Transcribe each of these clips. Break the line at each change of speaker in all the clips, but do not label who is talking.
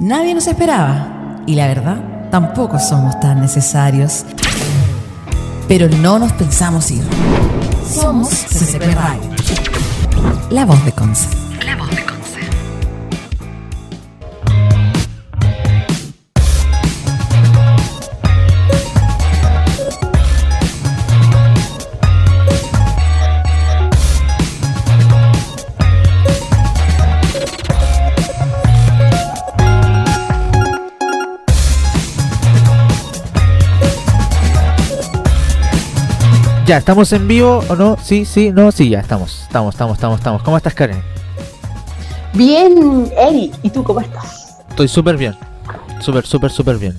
Nadie nos esperaba y la verdad, tampoco somos tan necesarios. Pero no nos pensamos ir. Somos CCP Radio. La voz de Conce. La voz de Conce.
Ya, ¿estamos en vivo o no? Sí, sí, no, sí, ya estamos. Estamos, estamos, estamos, estamos. ¿Cómo estás, Karen?
Bien, Eri. ¿Y tú cómo estás?
Estoy súper bien. Súper, súper, súper bien.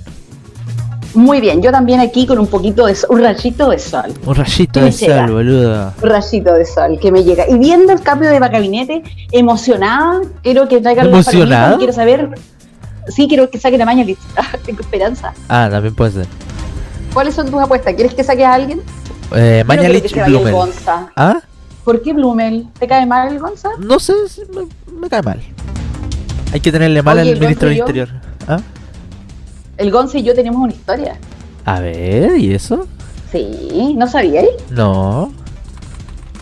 Muy bien, yo también aquí con un poquito de sol, un rayito de sol.
Un rayito
¿Qué
de
llega?
sol, boludo.
Un rayito de sol que me llega. Y viendo el cambio de gabinete, emocionada, quiero que traigan
¿Emocionada?
Quiero saber. Sí, quiero que saquen a Mañalich. Tengo esperanza.
Ah, también puede ser.
¿Cuáles son tus apuestas? ¿Quieres que saque a alguien?
Eh,
no
Mañalich Blumel. ¿Ah?
¿Por qué Blumel? ¿Te cae mal el Gonza?
No sé, me, me cae mal. Hay que tenerle mal
Oye,
al ministro del Interior. ¿Ah?
El Gonza y yo tenemos una historia.
A ver, ¿y eso?
Sí, ¿no sabíais?
No.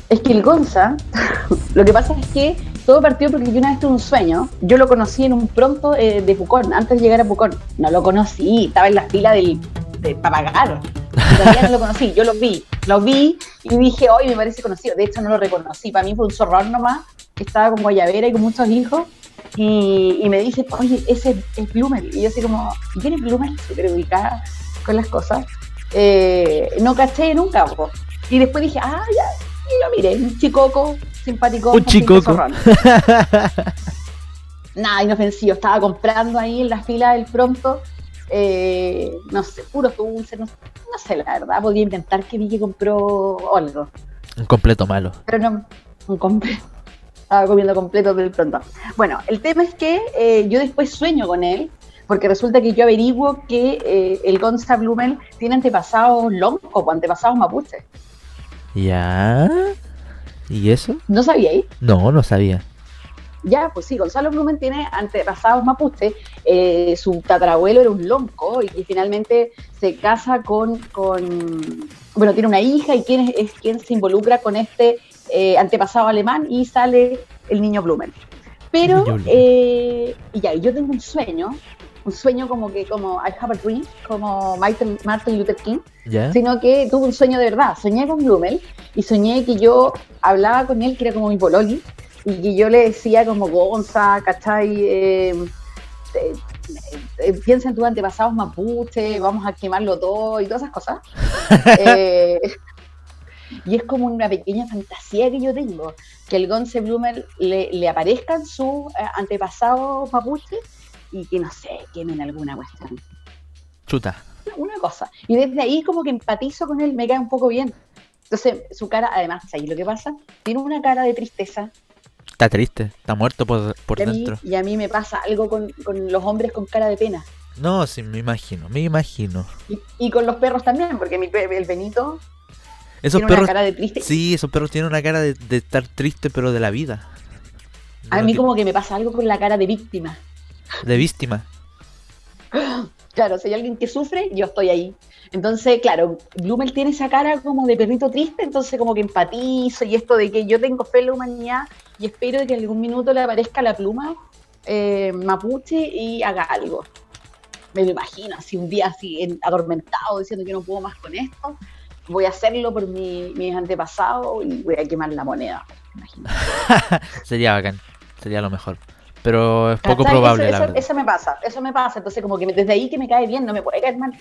Es que el Gonza, lo que pasa es que todo partió porque yo una vez tuve un sueño. Yo lo conocí en un pronto eh, de Pucón, antes de llegar a Pucón. No lo conocí, estaba en la fila del, de, para pagar. Todavía no lo conocí, yo lo vi, lo vi y dije, hoy me parece conocido. De hecho, no lo reconocí. Para mí fue un zorrón nomás, estaba con guayabera y con muchos hijos. Y, y me dice, oye, ese es Blumel. Y yo así como, ¿y quién es Blumel? Súper ubicada con las cosas. Eh, no caché nunca. po. Y después dije, ah, ya, y lo miré, un chicoco, simpático.
Un chicoco.
Nada, inofensivo. Estaba comprando ahí en la fila del pronto, eh, no sé, puros dulces, no, no sé, la verdad. Podía inventar que vi que compró algo.
Un completo malo.
Pero no, un completo. Estaba comiendo completo del pronto. Bueno, el tema es que eh, yo después sueño con él, porque resulta que yo averiguo que eh, el Gonza Blumel tiene antepasados longos, o antepasados mapuches.
¿Ya? ¿Y eso?
¿No sabíais?
No, no sabía.
Ya, pues sí, Gonzalo Blumen tiene antepasados mapuches. eh, su tatarabuelo era un lonco y que finalmente se casa con, con- Bueno, tiene una hija y quien es, es quien se involucra con este eh, antepasado alemán y sale el niño Blumen. Pero,
Blumen.
eh, y ya, yo tengo un sueño, un sueño como que, como I have a dream, como Martin, Martin Luther King, sino que tuve un sueño de verdad. Soñé con Blumel y soñé que yo hablaba con él, que era como mi pololi, y yo le decía como Gonza, ¿cachai? Eh, eh, eh, piensa en tus antepasados mapuche, vamos a quemarlo todo y todas esas cosas. Eh, y es como una pequeña fantasía que yo tengo, que el Gonce Blumel le, le aparezcan sus eh, antepasados mapuche y que no sé, quemen alguna cuestión
Chuta.
una cosa. Y desde ahí como que empatizo con él, me cae un poco bien. Entonces, su cara, además, ¿sabes lo que pasa? Tiene una cara de tristeza.
Está triste. Está muerto por, por
Y a, mí,
dentro.
y a mí me pasa algo con, con los hombres con cara de pena.
No, sí, me imagino. Me imagino.
Y, y con los perros también, porque mi, el Benito
Esos
tiene
perros.
una cara de triste.
Sí, esos perros tienen una cara de, de estar triste, pero de la vida.
a mí como que me pasa algo con la cara de víctima.
De víctima.
Claro, si hay alguien que sufre, yo estoy ahí. Entonces, claro, Blumel tiene esa cara como de perrito triste, entonces como que empatizo y esto de que yo tengo fe en la humanidad y espero que en algún minuto le aparezca la pluma eh, mapuche y haga algo. Me lo imagino, así un día así en- atormentado, diciendo que no puedo más con esto, voy a hacerlo por mi- mis antepasados y voy a quemar la moneda.
Sería bacán. Sería lo mejor. Pero es poco
¿Cachai?
probable,
eso,
la
eso-
verdad.
eso me pasa, eso me pasa. Entonces, como que desde ahí que me cae bien, no me puede caer mal.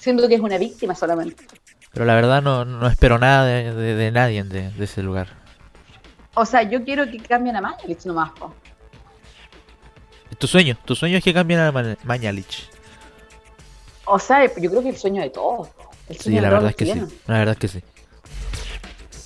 Siendo que es una víctima solamente.
Pero la verdad no, no espero nada de, de- de nadie de, de ese lugar.
O sea, yo quiero que cambien a Mañalich nomás. po.
Tu sueño, tu sueño es que cambien a Ma- Mañalich.
O sea, yo creo que el sueño de todos. El
Sí,
sueño de
la
todos
verdad es que sí. La verdad es que sí.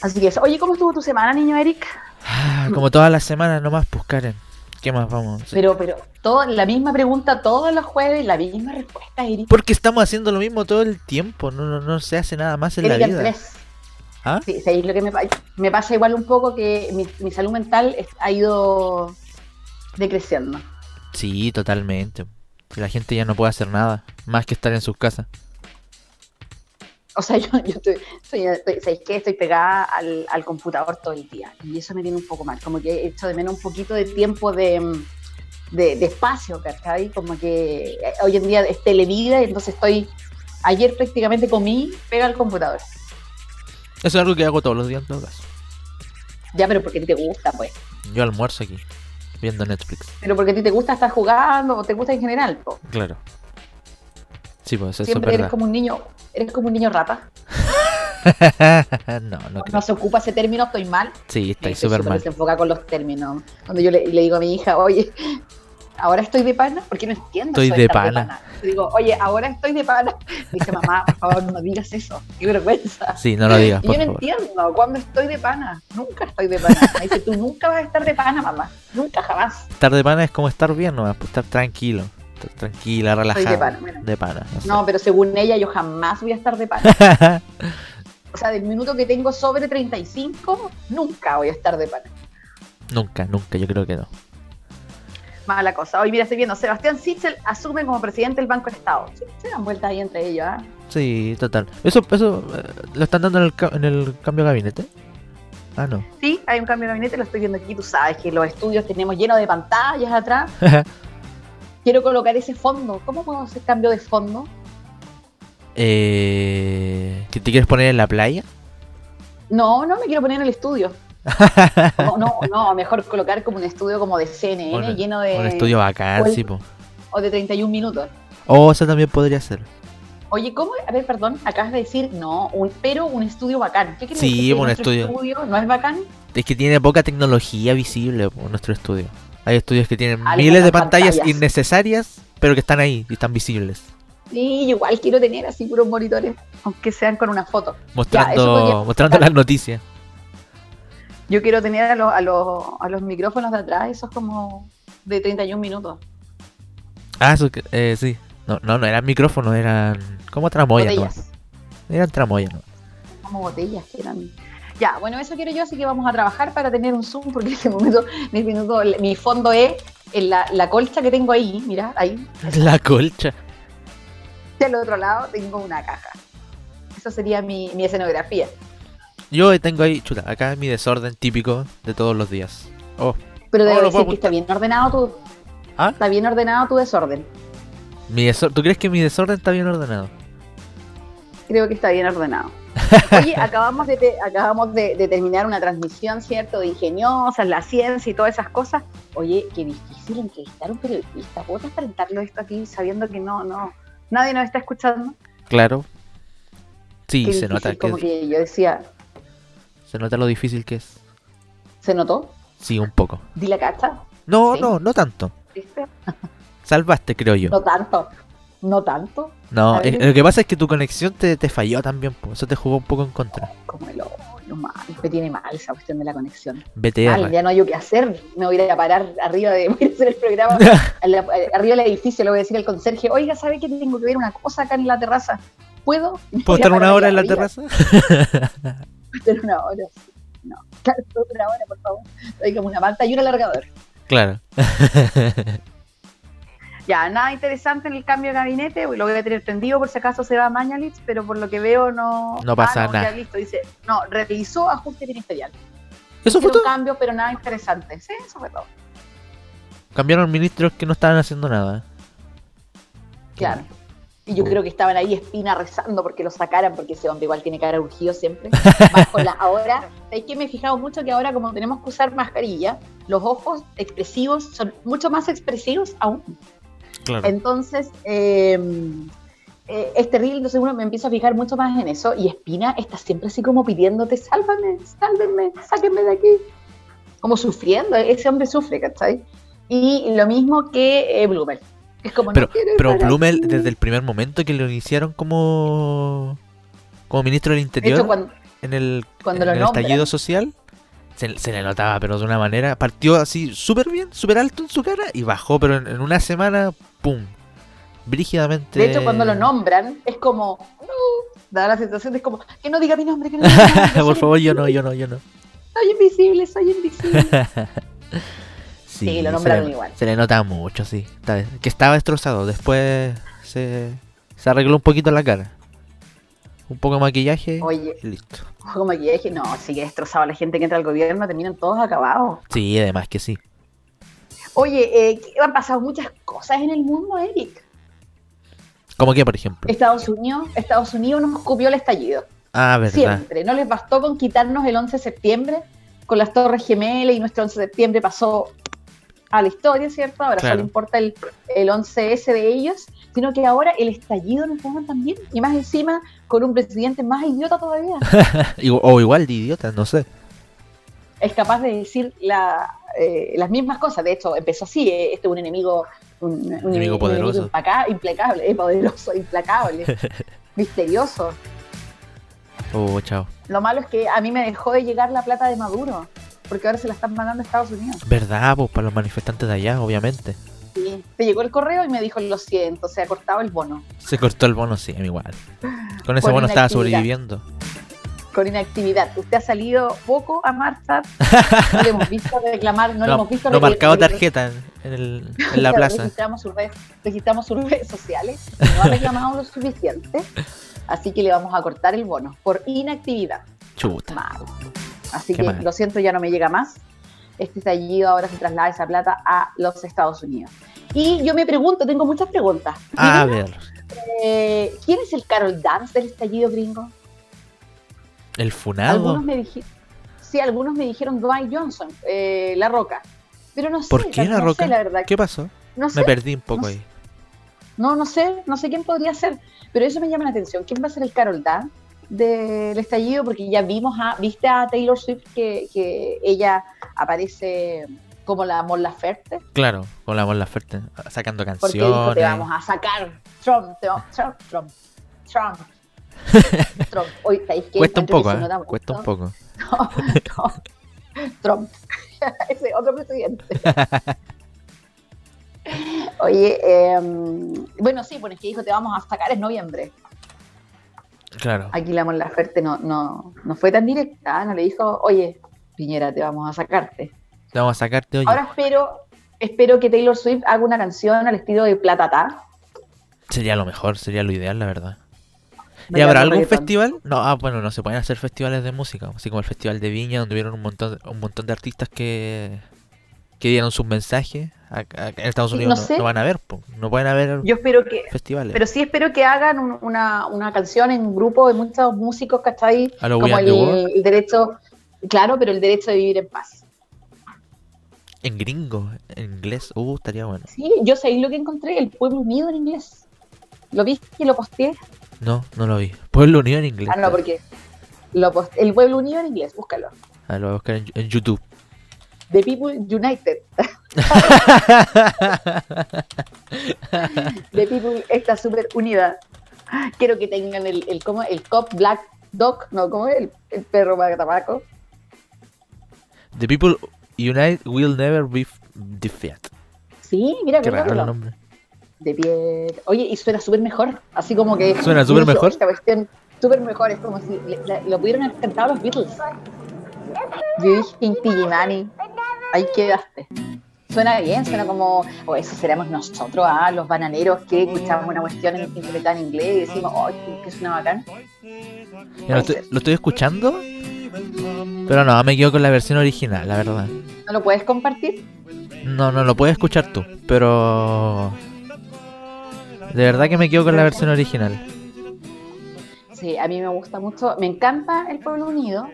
Así que eso. Oye, ¿cómo estuvo tu semana, niño Eric?
Ah, Como todas las semanas nomás, pues Karen. ¿Qué más vamos? Sí.
Pero, pero, todo, la misma pregunta todos los jueves, la misma respuesta, Eric.
Porque estamos haciendo lo mismo todo el tiempo. No, no, no se hace nada más en la vida.
Andrés.
¿Ah?
Sí, sí, lo que me, pa- me pasa igual un poco que mi, mi salud mental ha ido decreciendo.
Sí, totalmente. La gente ya no puede hacer nada más que estar en sus casas.
O sea, yo, yo estoy, estoy, estoy- ¿sabéis qué? Estoy pegada al, al computador todo el día y eso me tiene un poco mal. Como que he hecho de menos un poquito de tiempo de, de, de espacio, ¿cachai? Como que eh, hoy en día es televida y entonces estoy. Ayer prácticamente comí pega al computador.
Eso es algo que hago todos los días en todo caso.
Ya, pero porque a ti te gusta, pues.
Yo almuerzo aquí, viendo Netflix.
Pero porque a ti te gusta estar jugando o te gusta en general, po.
Claro. Sí, pues eso es
Siempre eres
verdad.
como un niño, eres como un niño rata.
no, no creo.
No se ocupa ese término, estoy mal.
Sí, estáis
Estoy
súper mal.
desenfocada con los términos. Cuando yo le, le digo a mi hija, oye, ahora estoy de pana, porque no entiendo.
Estoy de
estar
pana.
Le digo, oye, ahora estoy de pana. Me dice, mamá, por favor, no digas eso. Qué vergüenza.
Sí, no lo digas,
Y
por
yo no
favor.
entiendo, ¿cuándo estoy de pana? Nunca estoy de pana. Me dice, tú nunca vas a estar de pana, mamá. Nunca, jamás.
Estar de pana es como estar bien, ¿no? Estar tranquilo. Tranquila, relajada.
de pana, bueno.
De pana, no sé.
No, pero según ella, yo jamás voy a estar de pana. O sea, del minuto que tengo sobre 35, nunca voy a estar de pana.
nunca, nunca, yo creo que no.
Mala cosa. Hoy, mira, estoy viendo, Sebastián Sichel asume como presidente del Banco del Estado. Sí, se dan vueltas ahí entre ellos, ¿ah?
Sí, total. Eso, eso eh, lo están dando en el, en el cambio de gabinete. Ah, no.
Sí, hay un cambio de gabinete, lo estoy viendo aquí. Tú sabes que los estudios tenemos llenos de pantallas atrás. Quiero colocar ese fondo. ¿Cómo puedo hacer cambio de fondo?
eh, ¿Que te quieres poner en la playa?
No, no me quiero poner en el estudio. No, no, no, mejor colocar como un estudio como de CNN lleno de.
Un estudio bacán, sí, po.
O de 31 minutos.
Oh, eso también podría ser.
Oye, ¿cómo? A ver, perdón, acabas de decir, no, un, pero un estudio bacán. ¿Qué quiere
Sí,
decir? ¿Que
un
nuestro
estudio.
¿No es bacán?
Es que tiene poca tecnología visible po, nuestro estudio. Hay estudios que tienen
le
miles de pantallas,
pantallas.
innecesarias, pero que están ahí y están visibles.
Sí, igual quiero tener así puros monitores, aunque sean con una foto.
Mostrando, las noticias.
Yo quiero tener a los, a los, a los micrófonos de atrás, esos como de 31 minutos.
Ah, eso eh, sí. No, no, no eran micrófonos, eran como tramoyas, ¿no?
botellas.
Eran tramoyas, ¿no?
Como botellas que eran. Ya, bueno, eso quiero yo, así que vamos a trabajar para tener un Zoom, porque en este momento, mi, minuto, mi fondo es en la, la colcha que tengo ahí, mira, ahí.
La colcha.
Y al otro lado tengo una caja. Eso sería mi, mi escenografía.
Yo tengo ahí, chuta, acá es mi desorden típico de todos los días. Oh,
Pero
Oh,
debo
puedo
decir que está bien ordenado tu,
¿Ah?
está bien ordenado tu desorden.
mi desor- ¿tú crees que mi desorden está bien ordenado?
Creo que está bien ordenado. Oye, acabamos de, te- acabamos de, de terminar una transmisión, ¿cierto? De ingeniosas, la ciencia y todas esas cosas. Oye, qué difícil entrevistar a un periodista. ¿Puedo transparentarlo esto aquí sabiendo que no, no, nadie nos está escuchando?
Claro. Sí,
Qué
se
difícil,
nota que,
como que yo decía,
se nota lo difícil que es.
¿se notó?
Sí, un poco.
Di la cacha,
No,
Sí.
no, no tanto.
¿viste?
Salvaste, creo yo.
No tanto, no tanto,
No, eh, lo que pasa es que tu conexión te, te falló también, po. eso te jugó un poco en contra.
como el lo mal, me tiene mal esa cuestión de la conexión. Mal, ya no hay qué hacer, me voy a ir a parar arriba de, voy a hacer el programa arriba del edificio le voy a decir al conserje, oiga, ¿sabe que tengo que ver una cosa acá en la terraza? ¿Puedo?
¿Puedo estar una hora en la
arriba.
terraza?
¿Puedo estar una hora? No, claro, otra hora, por favor. Como una manta y un alargador.
Claro.
Ya, nada interesante en el cambio de gabinete, lo voy a tener prendido por si acaso se va a Mañalich, pero por lo que veo no...
No pasa
Ah,
nada.
Ya listo, dice, no, realizó ajuste ministerial.
Eso fue todo.
cambios, pero nada interesante. Sí, eso fue todo.
Cambiaron ministros que no estaban haciendo nada.
Claro. Y yo creo que estaban ahí espina rezando porque lo sacaran, porque ese hombre igual tiene cara urgido siempre. Con la- ahora, es que me he fijado mucho que ahora como tenemos que usar mascarilla, los ojos expresivos son mucho más expresivos aún.
Claro.
Entonces, eh, eh, es terrible, entonces uno me empieza a fijar mucho más en eso y Espina está siempre así como pidiéndote, sálvame, sálvenme, sáquenme de aquí. Como sufriendo, ese hombre sufre, ¿cachai? Y lo mismo que eh, Blumel. Es como,
Pero,
no
pero Blumel,
aquí.
desde el primer momento que lo iniciaron como, como ministro del
De
Interior,
hecho, cuando,
en el,
cuando
en
lo
el estallido social, se, se le notaba, pero de una manera. Partió así súper bien, súper alto en su cara y bajó, pero en, en una semana, ¡pum! Brígidamente.
De hecho, cuando lo nombran, es como, no, da la sensación de es como, que no diga mi nombre, que no diga mi nombre.
Por favor, yo no, yo no, yo no.
Soy invisible, soy invisible. Sí, lo
se
nombraron
le-
igual.
Se le nota mucho, sí. Que estaba destrozado. Después se, se arregló un poquito la cara. Un poco de maquillaje
Oye,
y listo.
como maquillaje, no, sigue destrozado a la gente que entra al gobierno, terminan todos acabados.
Sí, además que sí.
Oye, eh, que han pasado muchas cosas en el mundo, Eric.
¿Cómo que, por ejemplo?
Estados Unidos, Estados Unidos nos copió el estallido.
Ah, verdad.
Siempre. No les bastó con quitarnos el 11 de septiembre con las Torres Gemelas y nuestro 11 de septiembre pasó a la historia, ¿cierto? Ahora
Claro.
solo importa el, el 11S de ellos, sino que ahora el estallido nos toman también. Y más encima con un presidente más idiota todavía.
O igual de idiota, no sé.
es capaz de decir la, eh, las mismas cosas. De hecho, empezó así, eh, este es un enemigo, un, un
Enemigo poderoso.
impaca- implacable, eh, poderoso, implacable, misterioso.
Oh, chao.
Lo malo es que a mí me dejó de llegar la plata de Maduro, porque ahora se la están mandando a Estados Unidos.
¿Verdad? Pues para los manifestantes de allá, obviamente.
Sí. Me llegó el correo y me dijo, lo siento, se ha cortado el bono.
Se cortó el bono, sí, igual. Con ese
Por
bono estaba sobreviviendo.
Con inactividad. Usted ha salido poco a marchar. No le hemos visto reclamar, no, le
No,
hemos visto
no
re-
marcado tarjeta en, en el- en la plaza.
Registramos sus, redes, registramos sus redes sociales. No ha reclamado lo suficiente. Así que le vamos a cortar el bono por inactividad.
Chuta.
Mal. Así
Qué
que
mal.
lo siento, ya no me llega más. Este estallido ahora se traslada esa plata a los Estados Unidos. Y yo me pregunto, tengo muchas preguntas.
A ver,
eh, ¿Quién es el Carol Dance del estallido gringo?
el funado.
Algunos me dijeron, sí, algunos me dijeron Dwight Johnson, eh, La Roca. Pero no sé,
¿Por qué la
no
roca?
sé, la verdad.
¿Qué pasó?
No sé,
Me perdí un poco
no
ahí.
no, no sé, no sé quién podría ser, pero eso me llama la atención. ¿Quién va a ser el Carol Dance del estallido? Porque ya vimos a, viste a Taylor Swift que, que ella aparece como la Mon Laferte,
Claro, con la Mon Laferte, sacando
porque dijo
canciones.
te vamos a sacar Trump, te va- Trump, Trump, Trump. Trump. Hoy.
Cuesta un poco, ¿eh? Cuesta un poco.
No, no. Trump. Ese otro presidente. Oye, eh, bueno, sí, bueno, es que dijo te vamos a sacar en noviembre.
Claro.
Aquí la Laferte no, no, no fue tan directa, no le dijo, oye, Piñera, te vamos a sacarte.
Te vamos a sacarte hoy.
Ahora espero, espero que Taylor Swift haga una canción al estilo de Platata.
Sería lo mejor, sería lo ideal, la verdad. ¿Y habrá algún
reggaetón.
festival? No, ah, bueno, no se pueden hacer festivales de música, así como el Festival de Viña, donde hubieron un montón, un montón de artistas que, que dieron sus mensajes. Acá- en Estados Unidos
no
no,
sé.
no van a ver, no pueden haber
Yo espero que,
festivales.
pero sí espero que hagan un- una, una canción en un grupo de muchos músicos, ¿cachai?
A lo
Como el, el derecho, claro, pero el derecho de vivir en paz.
En gringo, en inglés, uh, estaría bueno.
Sí, yo sé lo que encontré, el pueblo unido en inglés. ¿Lo viste y lo posteé?
No, no lo vi. Pueblo Unido en inglés.
Ah, no, porque lo el pueblo unido en inglés, búscalo.
Ah, lo voy a buscar en, en YouTube.
The People United. The People está súper unida. Quiero que tengan el, el, ¿cómo? el Cop Black Dog, no, ¿cómo es? El, el perro para tabaco.
The people unite will never be defeated.
Sí, mira,
Qué raro el nombre.
De pie. Oye, y suena súper mejor. Así como que.
¿Suena súper mejor?
Esta cuestión súper mejor. Es como si le- la- lo pudieron haber cantado los Beatles. Yo dije Inti Gimani. Ahí quedaste. Suena bien, suena como. O eso seremos nosotros, ah, los bananeros que escuchamos una cuestión en, interpretada en inglés y decimos, ¡ay, que suena bacán!
Lo, estoy, lo estoy escuchando, pero no, me quedo con la versión original, la verdad.
¿No lo puedes compartir?
No, no lo puedes escuchar tú, pero... De verdad que me quedo con la versión original.
Sí, a mí me gusta mucho. Me encanta El Pueblo Unido.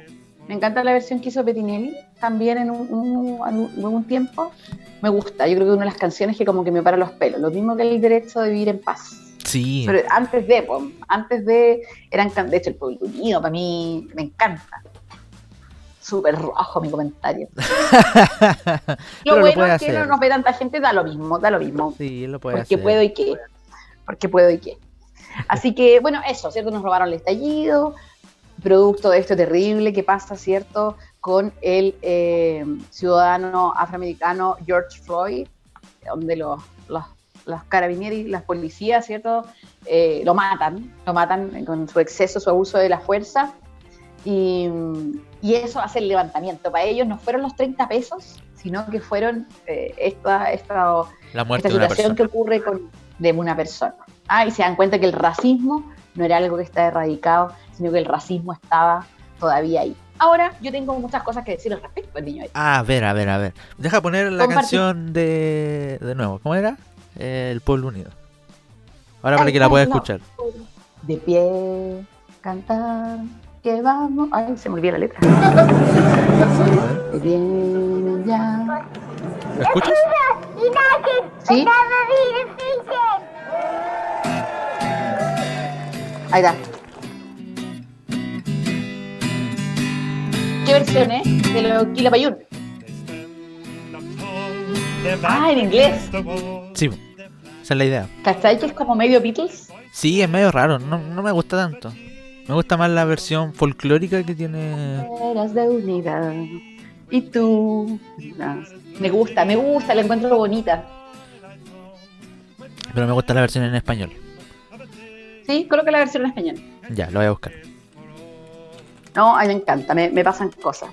Me encanta la versión que hizo Pettinelli también en un, un- tiempo. Me gusta. Yo creo que es una de las canciones que como que me para los pelos. Lo mismo que el derecho de vivir en paz.
Sí,
Pero antes de, po, antes de, eran, de hecho, El Pueblo Unido para mí me encanta. Súper rojo mi comentario. Lo
lo
bueno
puede
es que no nos ve tanta gente, da lo mismo, da lo mismo.
sí, lo puede
porque
hacer.
puedo y qué. Porque puedo y qué. Así que, bueno, eso, ¿cierto? Nos robaron el estallido, producto de esto terrible que pasa, ¿cierto? Con el eh, ciudadano afroamericano George Floyd, donde los, los, los carabineros las policías, ¿cierto? Eh, lo matan, lo matan con su exceso, su abuso de la fuerza. Y, y eso hace el levantamiento. Para ellos no fueron los 30 pesos, sino que fueron eh, esta, esta,
La muerte
esta
de una
situación que ocurre con, de una persona. Ah, y se dan cuenta que el racismo no era algo que está erradicado, sino que el racismo estaba todavía ahí. Ahora, yo tengo muchas cosas que decir al respecto, el niño.
Ah, a ver, a ver, a ver. Deja poner la
Compartir.
canción de, de nuevo. ¿Cómo era? Eh, el Pueblo Unido. Ahora para
Ay,
que la pueda
no.
escuchar.
De pie, cantar, que vamos. Ay, se me olvidó la letra. De pie, ya.
¿La escuchas?
¿Sí? Ahí está. ¿Qué versión es? De lo Quilapayún. Ah, en inglés.
Sí, esa es la idea.
¿Cachai que es como medio Beatles?
Sí, es medio raro, no, no me gusta tanto. Me gusta más la versión folclórica que tiene.
Eras de unidad. Y tú. Me gusta, me gusta, la encuentro bonita.
Pero me gusta la versión en español.
Sí, coloca la versión en español.
Ya, lo voy a buscar.
No, a mí me encanta, me, me pasan cosas.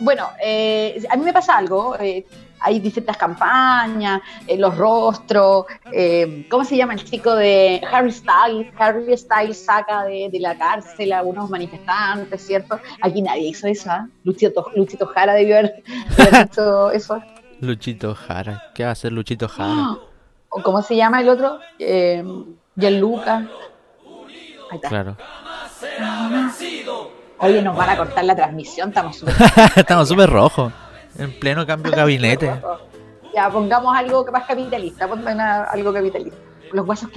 Bueno, eh, a mí me pasa algo. eh, hay distintas campañas, eh, los rostros. eh, ¿Cómo se llama el chico de Harry Styles? Harry Styles saca de, de la cárcel a algunos manifestantes, ¿cierto? Aquí nadie hizo eso, ¿ah? Luchito, Luchito Jara debió haber, haber hecho eso.
Luchito Jara. ¿Qué va a hacer Luchito Jara?
¿O cómo se llama el otro? Eh, Gianluca. Ahí está.
Claro.
Oye, nos van a cortar la transmisión, estamos súper
Estamos súper rojos. En pleno cambio de gabinete.
Ya, pongamos algo más capitalista, ponme una- algo capitalista. Los huesos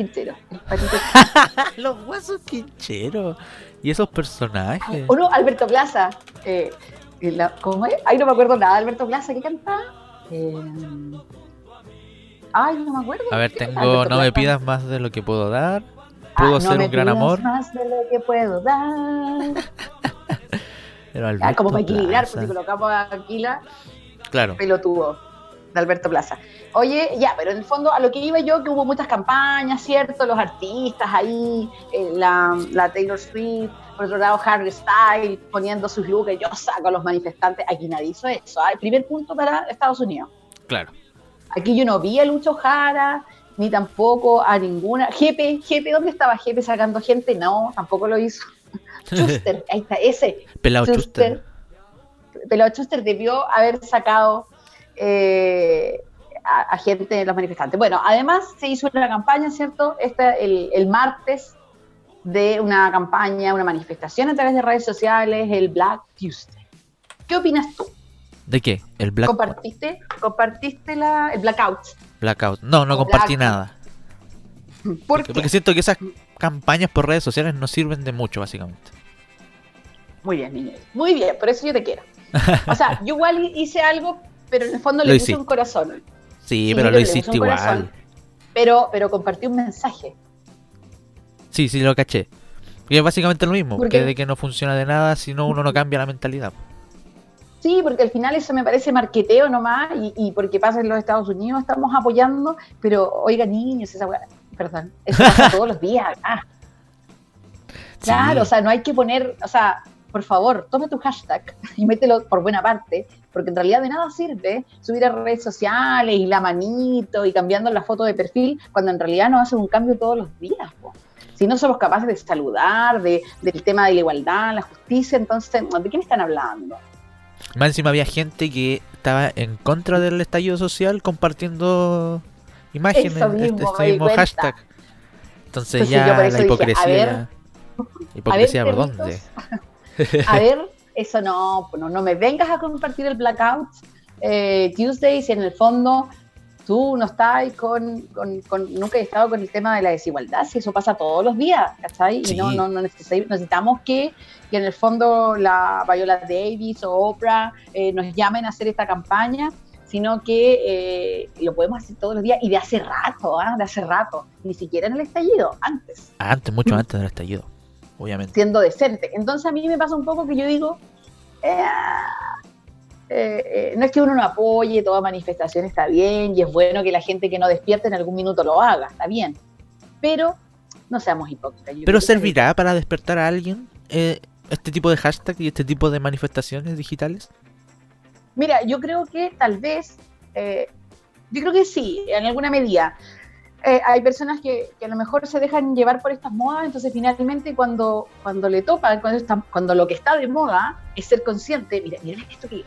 el patito.
Los huesos quincheros. Y esos personajes.
O no, Alberto Plaza. eh, y la- ¿Cómo es? Ay, no me acuerdo nada. Alberto Plaza, ¿qué cantaba? Eh, ay, no me acuerdo.
A ver,
¿Qué
tengo No me pidas más de lo que puedo dar.
Ah,
Puedo
no
ser un gran
pidas
amor.
más de lo que puedo dar.
Pero Alberto
como para equilibrar, porque colocamos aquí la
Claro.
pelotudo de Alberto Plaza. Oye, ya, pero en el fondo a lo que iba yo, que hubo muchas campañas, ¿cierto? Los artistas ahí, eh, la, la Taylor Swift, por otro lado Harry Styles poniendo sus looks, yo saco a los manifestantes, aquí nadie hizo eso. ¿ah? El primer punto para Estados Unidos.
Claro.
Aquí yo no vi a Lucho Jara, ni tampoco a ninguna. Jepe, Jepe, ¿dónde estaba Jepe sacando gente? No, tampoco lo hizo. Schuster, ahí está, ese.
Pelado Chuster.
Pelado Schuster debió haber sacado eh, a, a gente de los manifestantes. Bueno, además se hizo una campaña, ¿cierto? Esta, el, el martes de una campaña, una manifestación a través de redes sociales, el Black Tuesday. ¿Qué opinas tú?
¿De qué? El Black
¿Compartiste, compartiste la, el blackout?
Blackout. No, no compartí nada.
¿Por qué?
Porque siento que esas campañas por redes sociales no sirven de mucho, básicamente.
Muy bien, niño. Muy bien, por eso yo te quiero. O sea, yo igual hice algo, pero en el fondo le puse un corazón.
Sí,
Sí,
pero lo hiciste igual.
corazón. Pero, pero compartí un mensaje.
Sí, sí, lo caché. Y es básicamente lo mismo,
¿Por
que
qué?
de que no funciona de nada si no uno no cambia la mentalidad.
Sí, porque al final eso me parece marqueteo nomás y, y porque pasa en los Estados Unidos, estamos apoyando, pero oiga niños, esa perdón, eso pasa todos los días acá. Claro,
Sí.
o sea, no hay que poner, o sea, por favor, tome tu hashtag y mételo por buena parte, porque en realidad de nada sirve subir a redes sociales y la manito y cambiando la foto de perfil, cuando en realidad no hacen un cambio todos los días. po. Si no somos capaces de saludar, de, del tema de la igualdad, la justicia, entonces, ¿de qué me están hablando?
Más encima había gente que estaba en contra del estallido social compartiendo imágenes,
Eso
este,
mismo,
este mismo hashtag. Entonces
Entonces
ya la
dije,
hipocresía.
ver,
hipocresía por dónde.
A ver, eso no, no, no me vengas a compartir el blackout eh, Tuesday si en el fondo tú no estás con, con, con- nunca he estado con el tema de la desigualdad, si eso pasa todos los días, ¿cachai?
Sí.
Y no, no, no necesi- necesitamos que, que en el fondo la Viola Davis o Oprah eh, nos llamen a hacer esta campaña, sino que eh, lo podemos hacer todos los días y de hace rato, ¿ah? de hace rato, ni siquiera en el estallido, antes
Antes, mucho antes del estallido, obviamente.
siendo decente. Entonces a mí me pasa un poco que yo digo, eh, eh, no es que uno no apoye, toda manifestación está bien y es bueno que la gente que no despierte en algún minuto lo haga, está bien. Pero no seamos hipócritas. Yo
Pero
que-
servirá para despertar a alguien eh, este tipo de hashtag y este tipo de manifestaciones digitales.
Mira, yo creo que tal vez, eh, yo creo que sí, en alguna medida. Eh, hay personas que, que, a lo mejor se dejan llevar por estas modas, entonces finalmente cuando, cuando le topa, cuando, está, cuando lo que está de moda es ser consciente, mira, mira esto que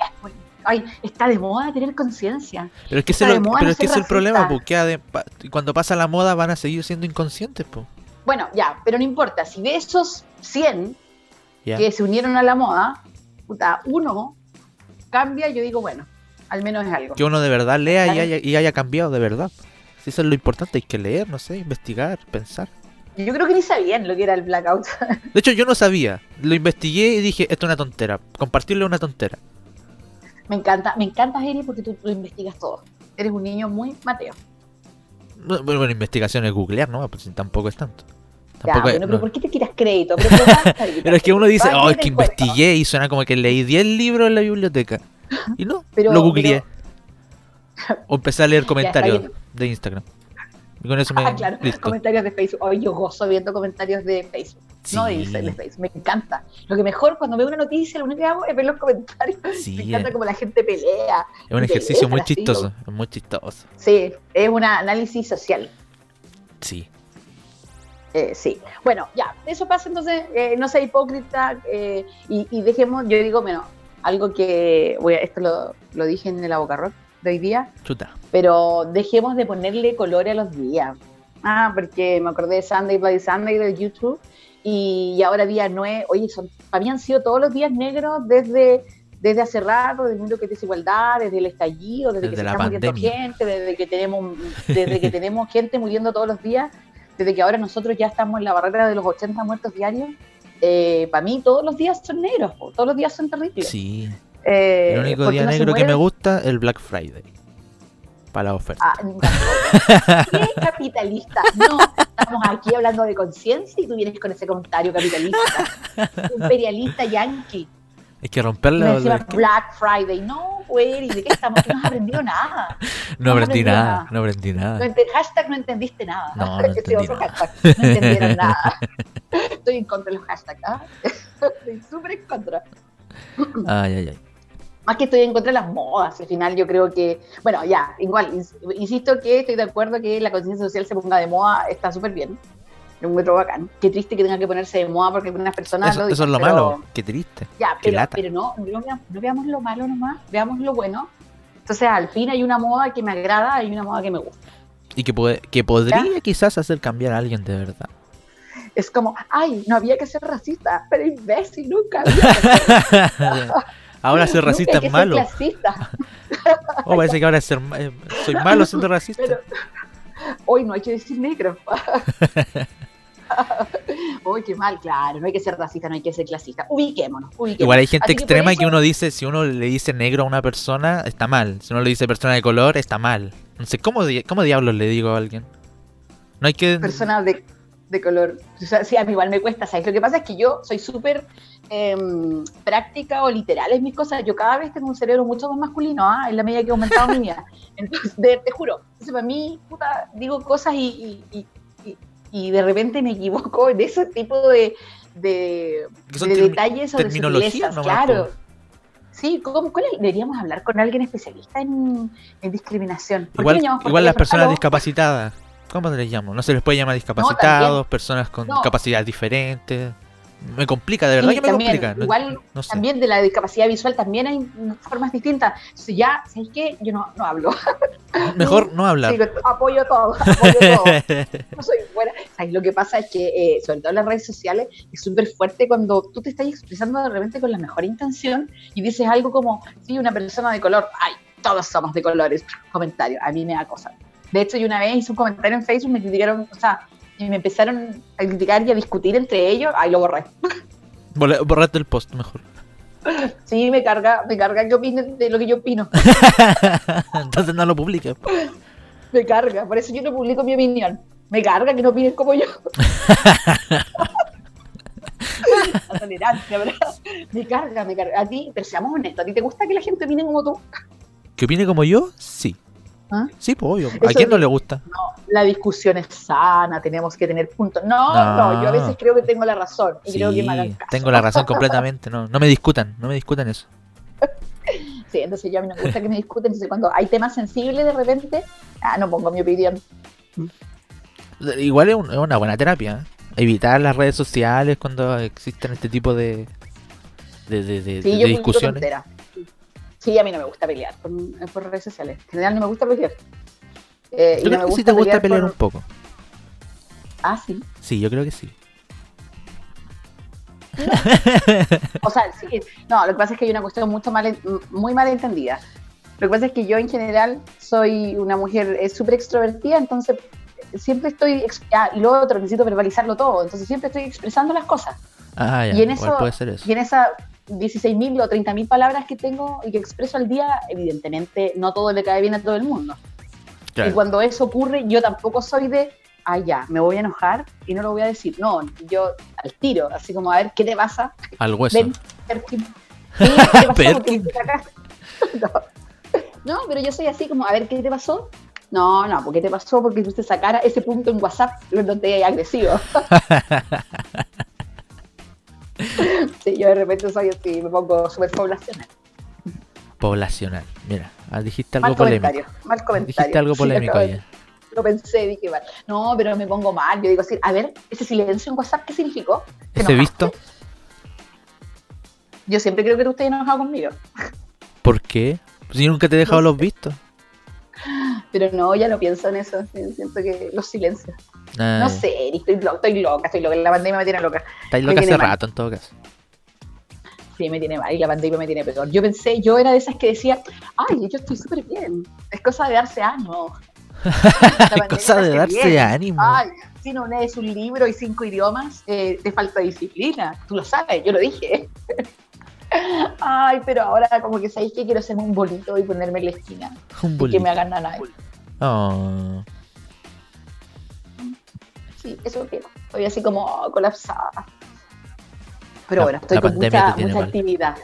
ay, está de moda tener conciencia.
Pero es que,
Está
es
de
el,
moda
pero
no
es, que
ser
es el problema, porque pa- cuando pasa la moda van a seguir siendo inconscientes, po.
Bueno, ya, pero no importa, si de esos 100
Ya.
que se unieron a la moda, puta, uno cambia, yo digo, bueno, al menos es algo.
Que uno de verdad lea y haya, y haya cambiado de verdad. Si eso es lo importante, hay que leer, no sé, investigar, pensar.
Yo creo que ni sabían lo que era el blackout.
De hecho, yo no sabía. Lo investigué y dije, esto es una tontera. Compartirlo es una tontera.
me encanta, me encanta, Eri, porque tú lo investigas todo. Eres un niño muy Mateo.
No, Bueno, bueno, investigación es googlear, ¿no? Pues tampoco es tanto.
Ya,
Tampoco es-
bueno, pero
no.
¿por qué te tiras crédito? Pero,
es que uno dice, oh, es que investigué y suena como que leí 10 libros en la biblioteca. Y no,
Pero-
lo googleé.
pero-
O empecé a leer comentarios de Instagram. Y con eso me...
Ah, claro,
listo.
comentarios de Facebook. Hoy yo gozo viendo comentarios de Facebook. No de
Sí.
Instagram, de Facebook. Me encanta. Lo que mejor cuando veo una noticia, lo único que hago es ver los comentarios.
Sí,
me encanta
eh.
como la gente pelea.
Es un ejercicio muy chistoso. Es muy chistoso.
Sí, es un análisis social.
Sí.
Eh, sí. Bueno, ya, eso pasa entonces, eh, no sea hipócrita eh, y, y dejemos, yo digo, bueno, algo que, voy a- esto lo, lo dije en la Boca Rock de hoy día,
Chuta.
pero dejemos de ponerle color a los días. Ah, porque me acordé de Sunday Bloody Sunday de YouTube y, y ahora día 9, oye, son, para mí han sido todos los días negros desde, desde hace rato, desde el mundo que es desigualdad, desde el estallido, desde,
Desde
que se está muriendo gente, desde que tenemos, desde que tenemos gente muriendo todos los días, desde que ahora nosotros ya estamos en la barrera de los 80 muertos diarios. para mí todos los días son negros, todos los días son terribles.
Sí.
Eh,
El único día
no
negro que me gusta el Black Friday. Para la oferta.
Ah, ¿Qué capitalista? No, estamos aquí hablando de conciencia y tú vienes con ese comentario capitalista. Imperialista yankee.
Hay que romper
Y
la...
me encima
la-
Black Friday. No, güey, ¿y ¿de qué estamos? No has aprendido nada.
No
no
aprendí nada.
nada.
No aprendí
No
nada.
ente- hashtag no entendiste nada.
No, no
otro
nada.
hashtag. No entendieron nada. Estoy en contra de los hashtags. ¿ah? Estoy súper en contra.
Ay, ay, ay.
Más que estoy en contra de las modas, al final yo creo que, bueno, ya, igual, ins- insisto que estoy de acuerdo que la conciencia social se ponga de moda, está súper bien, un metro bacán. Qué triste que tenga que ponerse de moda porque algunas personas
Eso,
lo
eso es lo
dicen, pero-
malo. Qué triste.
Ya,
Qué
pero,
lata.
pero no, no, no veamos lo malo nomás, veamos lo bueno. Entonces, al fin hay una moda que me agrada, hay una moda que me gusta.
Y que, puede, que podría quizás hacer cambiar a alguien de verdad.
Es como, ay, no había que ser racista, pero imbécil, nunca había que ser,
ahora ser racista es malo.
clasista.
Oh, parece que ahora ser, eh, soy malo siendo racista.
Pero hoy no hay que decir negro. Uy, qué mal, claro, no hay que ser racista, no hay que ser clasista. Ubiquémonos, ubiquémonos.
Igual hay gente
Así que por
extrema
eso-
que uno dice, si uno le dice negro a una persona, está mal. Si uno le dice persona de color, está mal. No sé, ¿cómo, di- cómo diablos le digo a alguien? No hay que...
Personas de, de color. O sea, sí, a mí igual me cuesta, ¿sabes? Lo que pasa es que yo soy súper em, práctica o literal en mis cosas. Yo cada vez tengo un cerebro mucho más masculino, ¿ah? en la medida que he aumentado mi vida. Entonces, de- te juro. Entonces, para mí, puta, digo cosas y, y, y- y- de repente me equivoco en ese tipo de, de, detalles o de sutilezas,
nomás,
claro. Sí, ¿cómo, cuál es? deberíamos hablar con alguien especialista en, en discriminación. ¿Por qué
Igual,
no
igual las personas discapacitadas, ¿cómo les llama? No se les puede llamar discapacitados, personas con
No.
capacidades diferentes. Me complica, de verdad
Sí,
que me
también,
complica. No-
igual
no sé.
También de la discapacidad visual también hay formas distintas. Si ya, ¿sabes qué? Yo no, no hablo.
Mejor no hablar.
Digo, apoyo todo, apoyo todo. No soy buena. ¿Sabes? Lo que pasa es que, eh, sobre todo en las redes sociales, es súper fuerte cuando tú te estás expresando de repente con la mejor intención y dices algo como, sí, una persona de color, ay, todos somos de colores. Comentario, a mí me da cosa. De hecho, yo una vez hice un comentario en Facebook, me criticaron, o sea, y me empezaron a criticar y a discutir entre ellos, ay, lo borré.
Borra- Borrate el post mejor.
Sí, me carga, me carga que opinen de lo que yo opino.
Entonces no lo publiques.
Me carga, por eso yo no publico mi opinión. Me carga que no opinen como yo. La tolerancia, ¿verdad? Me carga, me carga. A ti, pero seamos honestos, ¿a ti te gusta que la gente opine como tú?
¿Que opine como yo? Sí.
¿Ah?
Sí, pues obvio. ¿A
Eso
quién no le gusta?
No, la discusión es sana, tenemos que tener puntos. No,
No.
no, yo a veces creo que tengo la razón y creo que me hagan
Sí,
caso.
tengo la razón completamente. No, no me discutan, no me discutan eso.
Sí, entonces yo a mí no me gusta que me discuten. Entonces cuando hay temas sensibles de repente, ah, no pongo mi opinión.
Igual es, un- es una buena terapia. ¿eh? Evitar las redes sociales cuando existen este tipo de, de, de- de-
Sí,
de discusiones.
tontera. Sí, a mí no me gusta pelear por, por redes sociales. En general no me gusta pelear. Eh, y
Yo
no
creo
me
que sí te gusta pelear
por-
un poco.
Ah, sí.
Sí, yo creo que sí.
O sea, sí. No, lo que pasa es que hay una cuestión mucho mal, muy mal entendida. Lo que pasa es que yo en general soy una mujer eh, súper extrovertida, entonces eh, siempre estoy... Ah, y lo otro, necesito verbalizarlo todo, entonces siempre estoy expresando las cosas.
Ah, ya,
Y en eso-
puede ser eso.
Y en esas 16.000 o 30.000 palabras que tengo y que expreso al día, evidentemente no todo le cae bien a todo el mundo.
Claro.
Y cuando eso ocurre, yo tampoco soy de, ah, ya, me voy a enojar y no lo voy a decir. No, yo al tiro, así como, a ver, ¿qué te pasa?
Al hueso.
Ven, Perkin. ¿qué te pasó? No. No, pero yo soy así como, a ver, ¿qué te pasó? No, no, ¿por qué te pasó? Porque usted sacara ese punto en WhatsApp donde es agresivo. Sí, yo de repente soy así, me pongo súper poblacional.
Poblacional. Mira, ah, dijiste algo
Mal
polémico.
comentario, mal comentario.
Dijiste algo polémico ya.
Lo pensé, dije, mal. no, pero me pongo mal. Yo digo así, a ver, ese silencio en WhatsApp, ¿qué significó? ¿Te
Ese visto,
Yo siempre creo que tú estás enojado conmigo.
¿por qué? Si nunca te he dejado
No
los vistos.
Pero no, ya no pienso en eso. Siento que los silencios.
Ah,
No
ya.
sé, estoy, lo- estoy loca, estoy loca. La pandemia me tiene loca.
Estáis loca hace
mal.
rato en todo caso.
Sí, me tiene mal y la pandemia me tiene peor. Yo pensé, yo era de esas que decía, ay, yo estoy súper bien. Es cosa de darse ánimo. Pandemia
Cosa de darse
bien.
ánimo.
Ay, si no lees un libro y cinco idiomas, eh, te falta disciplina. Tú lo sabes, yo lo dije. Ay, pero ahora como que sabéis que quiero hacerme un bolito y ponerme en la esquina.
Un
Y que
bolito.
me hagan nada.
Oh.
Sí, eso quiero. Estoy así como colapsada. Pero
La-
bueno, estoy
la
con
pandemia
mucha,
te
mucha actividad.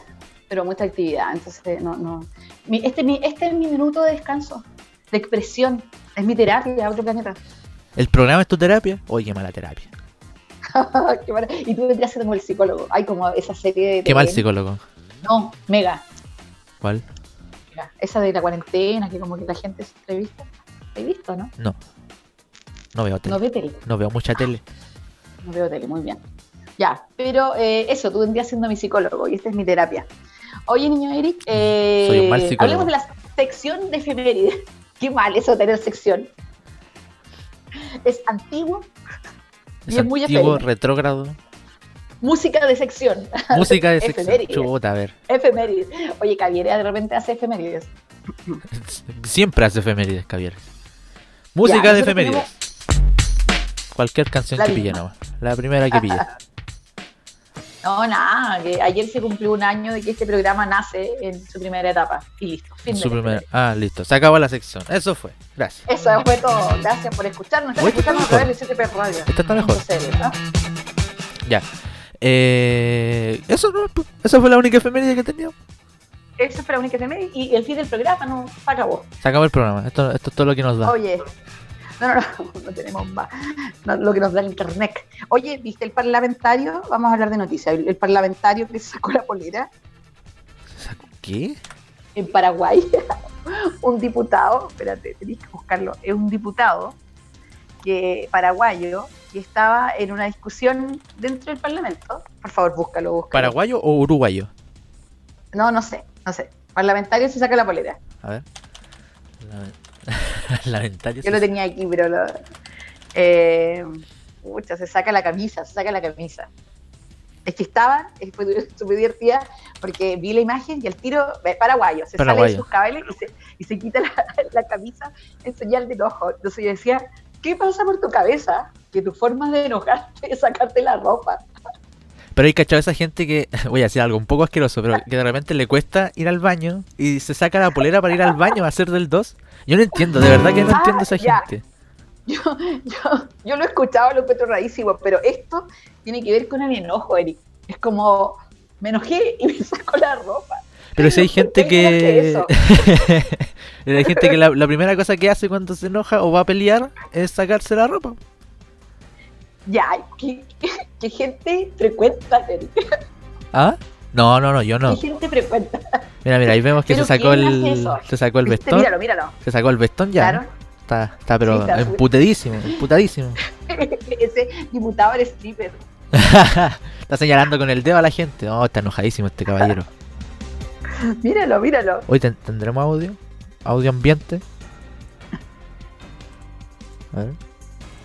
Pero mucha actividad. Entonces, no, no. Mi- este, es mi- este es mi minuto de descanso, de expresión. Es mi terapia, otro planeta.
¿El programa es tu terapia? Oye, qué mala terapia.
Qué y tú vendrías a ser como el psicólogo. Hay como esa serie de.
Qué mal psicólogo.
No, mega.
¿Cuál?
mega. Esa de la cuarentena, que como que la gente se entrevista. ¿Has visto, no?
No. No veo tele.
No ve tele.
No veo mucha tele.
No veo tele, muy bien. Ya, pero eh, eso, tú vendrías siendo mi psicólogo y esta es mi terapia. Oye, niño Eric, eh,
Soy un mal psicólogo.
hablemos de la sección de efemérides. Qué mal eso tener sección. Es antiguo,
Es
Y es muy
antiguo, retrógrado.
música de sección.
Música de sección.
Efemérides.
Chuta, a ver.
Efemérides. Oye, Caviera de repente hace efemérides.
Siempre hace efemérides, Javier. Música
Ya,
de efemérides. Cualquier canción
La
que pille nomás. La primera que pille.
No, nada, que ayer se cumplió un año de que este programa nace en su primera etapa. Y listo. Fin
Su primera. Ah, listo. Se acabó la sección. Eso fue. Gracias.
Eso fue todo. Gracias por escucharnos. Están
Oye, está
escuchando a través de CTP Radio.
Esta está mejor. Ya. Eh, eso no, esa fue la única efeméride que teníamos.
Esa fue la única efeméride y el fin del programa no se acabó.
Se acabó el programa. Esto, esto es todo lo que nos da.
Oye, no, no, no, no tenemos más. No, lo que nos da el internet. Oye, ¿viste el parlamentario? Vamos a hablar de noticias. El, el parlamentario que sacó la polera
¿Qué?
en Paraguay. un diputado, espérate, tenéis que buscarlo. Es un diputado que, paraguayo que estaba en una discusión dentro del parlamento. Por favor, búscalo, búscalo.
¿Paraguayo o uruguayo?
No, no sé, no sé. Parlamentario se saca la polera.
A ver. La- Lamentario.
Yo lo tenía aquí, pero lo. Eh, pucha, se saca la camisa, se saca la camisa. Es que estaban, fue súper divertida, porque vi la imagen y el tiro, eh, paraguayo, se sale de sus cabeles y se, y se quita la, la camisa en señal de enojo. Entonces yo decía, ¿qué pasa por tu cabeza? Que tu forma de enojarte es sacarte la ropa.
Pero hay cachado esa gente que, voy a decir algo un poco asqueroso, pero que de repente le cuesta ir al baño y se saca la polera para ir al baño a hacer del 2. Yo no entiendo, de verdad que no
Ah,
entiendo esa
ya.
gente.
Yo, yo, yo lo he escuchado, lo encuentro rarísimo, pero esto tiene que ver con el enojo, Eric. Es como, me enojé y me saco la ropa.
Pero si hay gente
¿Por qué
que. hay gente que la, la primera cosa que hace cuando se enoja o va a pelear es sacarse la ropa.
Ya, ¿qué, qué- qué gente frecuenta, Eric?
¿Ah? No, no, no, yo no.
¿Qué gente frecuenta?
Mira, mira, ahí vemos que se
¿Pero
sacó el. Se sacó el vestón.
Míralo, míralo.
Se sacó el vestón ya.
Claro.
¿no? Está, está pero
Sí, está
emputadísimo, emputadísimo.
Ese diputado era stripper.
está señalando con el dedo a la gente. No, está enojadísimo este caballero.
Míralo, míralo.
Hoy ten- tendremos audio. Audio ambiente. A ver.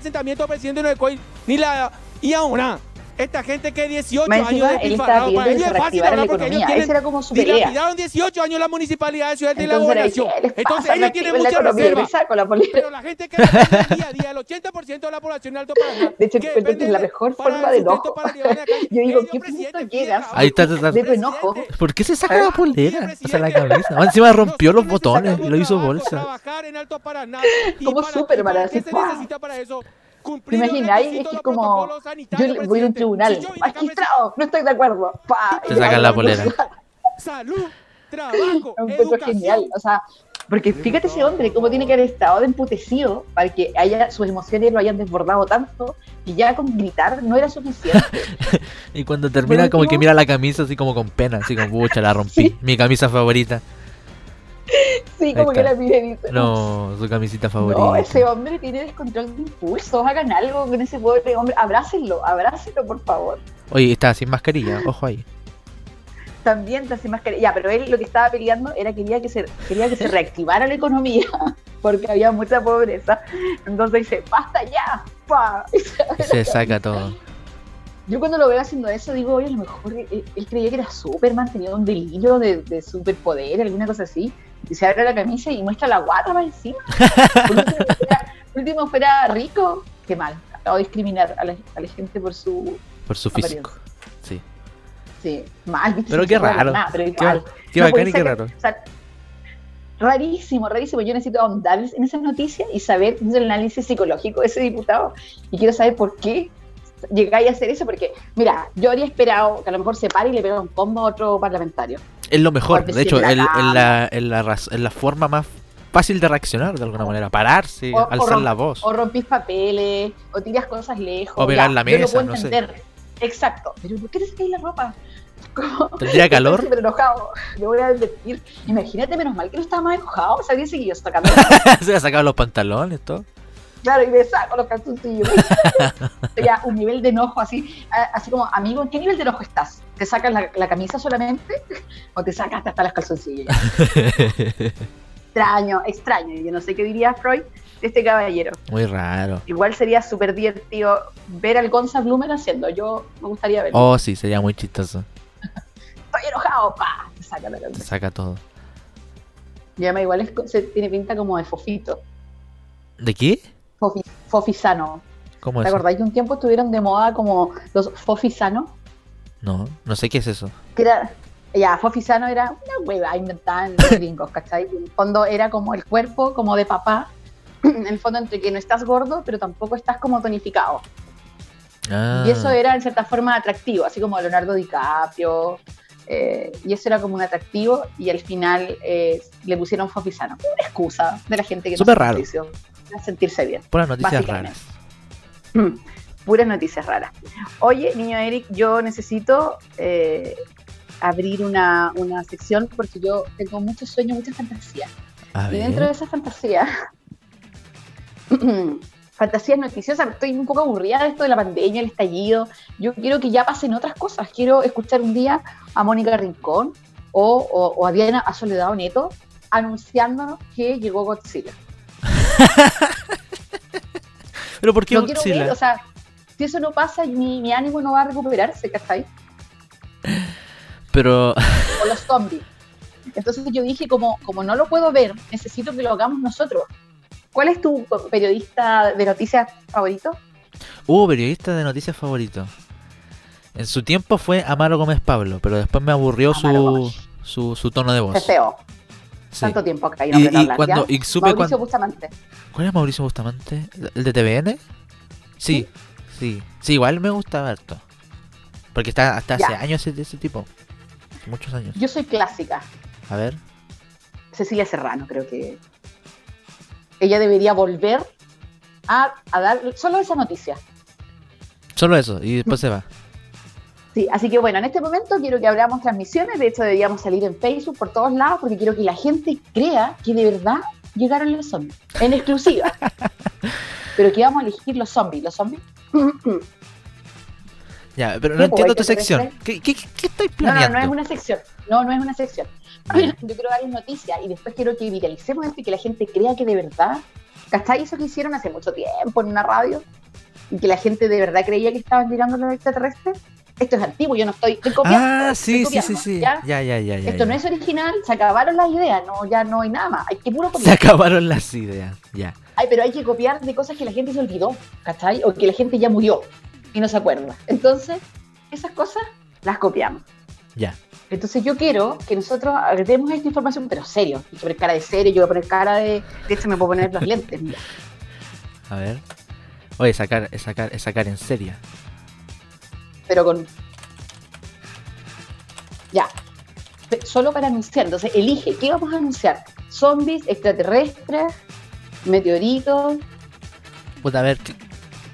asentamiento del presidente no COI ni la y ahora esta gente que 18
Más
años de
él estaba pidiendo que se reactivara la economía. Esa era como su pelea.
dilapidaron 18 años la municipalidad de Ciudad de la
Entonces,
ellos tienen
la
mucha reserva.
polera.
Pero la gente que depende día a día, el 80% de la población de Alto Paraná.
De hecho,
que
encuentro que es
depende
la mejor forma de enojo. Yo digo,
Ellos,
¿qué punto llegas?
Ahí está,
enojo.
¿Por qué se saca la polera? O sea, la. Ah, encima rompió los botones y lo hizo bolsa.
Trabajar en Alto Paraná. ¿Y
Como Superman,
¿Qué se necesita para eso?
¿Te
Cumplir los
imagináis? Es que es como. Yo voy a un tribunal. Magistrado, no estoy de acuerdo. Pa,
Te sacan la polera.
Salud, trabajo,
Lo encuentro genial. O sea, porque fíjate ese hombre, cómo tiene que haber estado de emputecido para que haya, sus emociones lo hayan desbordado tanto y ya con gritar no era suficiente.
Y cuando termina, como que mira la camisa así como con pena. Así como, pucha, la rompí.
Sí.
Mi camisa favorita.
Sí, como que la mire dice.
No, su camisita favorita.
No, ese hombre tiene descontrol de impulsos. Hagan algo con ese pobre hombre. Abrácenlo, abrácenlo, por favor.
Oye, está sin mascarilla, ojo ahí.
También está sin mascarilla. Ya, pero él lo que estaba peleando era que quería que se, quería que se reactivara la economía porque había mucha pobreza. Entonces dice, basta ya. pa". Y se-
Y se saca todo.
Yo cuando lo veo haciendo eso digo, oye, a lo mejor él, él creía que era Superman, tenía un delirio de, de superpoder, alguna cosa así. Y se abre la camisa y muestra la guata para encima. Por último, fuera, por último fuera rico. Qué mal. De discriminar a la, a la gente por su...
Por su físico. Sí.
Sí, mal, ¿viste?
Pero qué raro.
nada, pero
Qué,
No
bacán y qué raro.
o sea, rarísimo, rarísimo. Yo necesito ahondar en esa noticia y saber el análisis psicológico de ese diputado. Y quiero saber por qué llegáis a hacer eso, porque, mira, yo habría esperado que a lo mejor se pare y le pega un combo a otro parlamentario.
Es lo mejor. De hecho,
en la
en, en, forma más fácil de reaccionar de alguna manera. Pararse,
O- o
alzar la voz.
O rompís papeles, o tiras cosas lejos.
O pegar
ya,
la
yo lo
mesa,
puedo
no sé.
entender. Exacto. Pero ¿por qué te sacáis la ropa? Como-
¿Tendría calor?
Súper enojado. Le voy a advertir. Imagínate, menos mal que no estaba más enojado. Se había seguido sacando.
se ha sacado los pantalones, todo.
Claro, y me saco los calzoncillos. ya, un nivel de enojo así, así como, amigo, ¿en qué nivel de enojo estás? ¿Te sacas la, la camisa solamente o te sacas hasta los calzoncillos? extraño, extraño. Yo no sé qué diría Freud de este caballero.
Muy raro.
Igual sería súper divertido ver al Gonza Blumen haciendo. Yo me gustaría verlo.
Oh, sí, sería muy chistoso.
Estoy enojado, pa, te saca la camisa.
saca todo.
Además igual es se tiene pinta como de fofito.
¿De qué?
Fofi, fofisano.
¿Cómo
¿Te acordáis que un tiempo estuvieron de moda como los fofisanos?
No, no sé qué es eso.
que era, ya, Fofisano era una hueva inventada en los gringos, ¿cachai? En el fondo era como el cuerpo, como de papá, en el fondo entre que no estás gordo, pero tampoco estás como tonificado.
Ah,
Y eso era en cierta forma atractivo, así como Leonardo DiCaprio, eh, y eso era como un atractivo, y al final eh, le pusieron Fofisano. Una excusa de la gente que no
Súper
se
raro.
De sentirse bien.
puras noticias raras.
Mm, Puras noticias raras. Oye, niño Eric, yo necesito eh, abrir una, una sección porque yo tengo muchos sueños, muchas fantasías.
A
Y dentro de esas fantasías, fantasías noticiosas, estoy un poco aburrida de esto de la pandemia, el estallido. Yo quiero que ya pasen otras cosas. Quiero escuchar un día a Mónica Rincón o, o- o a Diana, a Soledad Neto anunciándonos que llegó Godzilla.
Pero ¿por qué
Lo quiero ver, o sea, si eso no pasa, mi, mi ánimo no va a recuperarse, ¿cachai?
Pero
O los zombies. Entonces yo dije, como, como no lo puedo ver, necesito que lo hagamos nosotros. ¿Cuál es tu periodista de noticias favorito?
hubo periodista de noticias favorito. En su tiempo fue Amaro Gómez Pablo, pero después me aburrió su, su, su tono de voz.
Feo.
Sí.
Tanto tiempo acá y
Y-
no aprendo a
y
hablar,
cuando- y supe
Mauricio
cuando-
Bustamante.
¿Cuál es Mauricio Bustamante? ¿El de TVN? Sí, sí. Sí, igual me gusta harto. Porque está hasta hace años ese, ese tipo. Muchos años.
Yo soy clásica.
A ver.
Cecilia Serrano, creo que ella debería volver a, a dar solo esa noticia.
Solo eso, y después se va.
Sí, así que bueno, en este momento quiero que abramos transmisiones, de hecho deberíamos salir en Facebook por todos lados porque quiero que la gente crea que de verdad llegaron los zombies, en exclusiva. Pero que vamos a elegir los zombies, los zombies.
Ya, pero no
¿Qué, po?
entiendo
¿Hay
tu sección. ¿Qué, qué, qué estáis
No, no, no es una sección. No, no es una sección.
Ya.
Yo quiero darles noticias y después quiero que viralicemos esto y que la gente crea que de verdad, ¿cachai? Eso que hicieron hace mucho tiempo en una radio y que la gente de verdad creía que estaban llegando los extraterrestres. Esto es antiguo, yo no estoy, estoy copiando.
Ah,
estoy
sí, sí, sí, sí.
¿ya?
Ya, ya, ya, ya.
Esto
ya.
no es original, se acabaron las ideas, no, ya no hay nada más, hay que puro
Se
copiar.
acabaron las ideas. Ya.
Ay, pero hay que copiar de cosas que la gente se olvidó, ¿cachai? O que la gente ya murió y no se acuerda. Entonces, esas cosas las copiamos.
Ya.
Entonces yo quiero que nosotros agreguemos esta información, pero serio. Yo voy a poner cara de serio, yo voy a poner cara de... De hecho me puedo poner los lentes, mira.
A ver. Oye, sacar, sacar, sacar en serio.
Pero con... Ya. Solo para anunciar. Entonces elige, ¿qué vamos a anunciar? Zombies, extraterrestres, meteoritos,
Puta, a ver. ¿qué-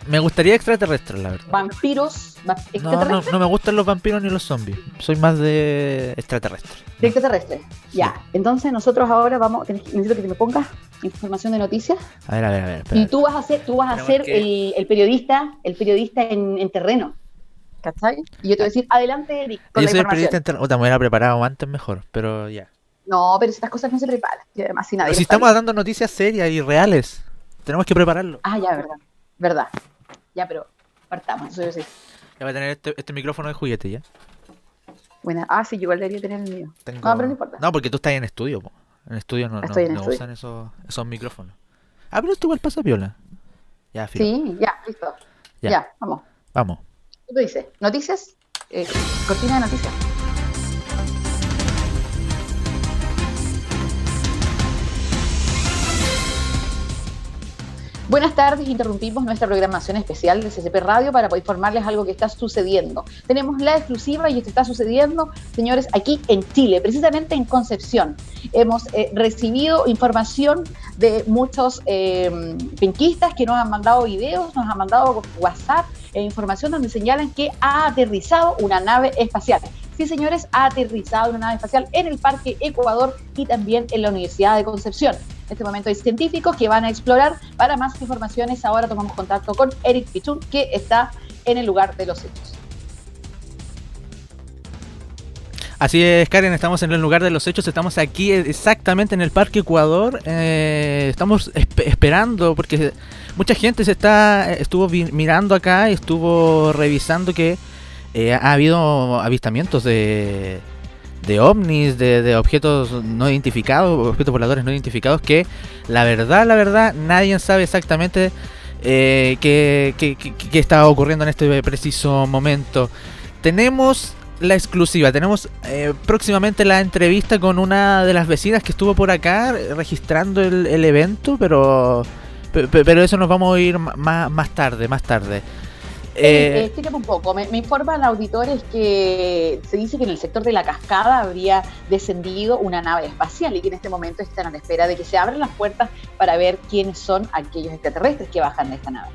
Me gustaría extraterrestres, la verdad.
vampiros, va-
No, no, no me gustan los vampiros ni los zombies. Soy más de extraterrestres.
de extraterrestres. Ya. Entonces nosotros ahora vamos, tenés que- necesito que me pongas información de noticias.
A ver, a ver, a ver.
Y tú vas a ser, tú vas a ser el, el periodista, el periodista en, en terreno. ¿Cachai? Y yo te voy a decir, adelante, Eric, con
Yo
la
soy el
información.
periodista. Puta, me hubiera preparado antes mejor, pero ya.
No, pero estas cosas no se preparan. Y además, si nadie
Pero si estamos dando noticias serias y reales, tenemos que prepararlo.
Ah, ya, verdad. Verdad. Ya, pero partamos. Eso yo sé.
Ya voy a tener este, este micrófono de juguete ya.
Bueno, ah, sí, yo igual debería tener el mío.
Tengo-
No, pero no importa.
No, porque tú estás en estudio, po. En estudio no, no,
Estoy en
no
estudio.
usan esos, esos micrófonos. Ah, pero esto igual pasa piola. Ya, filo.
Sí, ya, listo.
Ya.
Ya, vamos.
Vamos.
¿Qué tú? ¿Noticias? Eh, cortina de noticias. Buenas tardes, interrumpimos nuestra programación especial de CCP Radio para informarles algo que está sucediendo. Tenemos la exclusiva y esto está sucediendo, señores, aquí en Chile, precisamente en Concepción. Hemos eh, recibido información de muchos eh, penquistas que nos han mandado videos, nos han mandado WhatsApp información donde señalan que ha aterrizado una nave espacial. Sí, señores, ha aterrizado una nave espacial en el Parque Ecuador y también en la Universidad de Concepción. En este momento hay científicos que van a explorar. Para más informaciones, ahora tomamos contacto con Eric Pichun, que está en el lugar de los hechos.
Así es, Karen, estamos en el lugar de los hechos, estamos aquí exactamente en el Parque Ecuador, eh, estamos esp- esperando porque mucha gente se está eh, estuvo mirando acá y estuvo revisando que eh, ha habido avistamientos de, de ovnis, de, de objetos no identificados, objetos voladores no identificados que la verdad, la verdad, nadie sabe exactamente qué- qué está ocurriendo en este preciso momento. Tenemos la exclusiva, tenemos eh, próximamente la entrevista con una de las vecinas que estuvo por acá registrando el, el evento, pero, pe- pe- pero eso nos vamos a ir más, más tarde, más tarde.
Eh, eh,
Eh,
explícame un poco. Me, me informan auditores que se dice que en el sector de la cascada habría descendido una nave espacial y que en este momento están a la espera de que se abran las puertas para ver quiénes son aquellos extraterrestres que bajan de esta nave.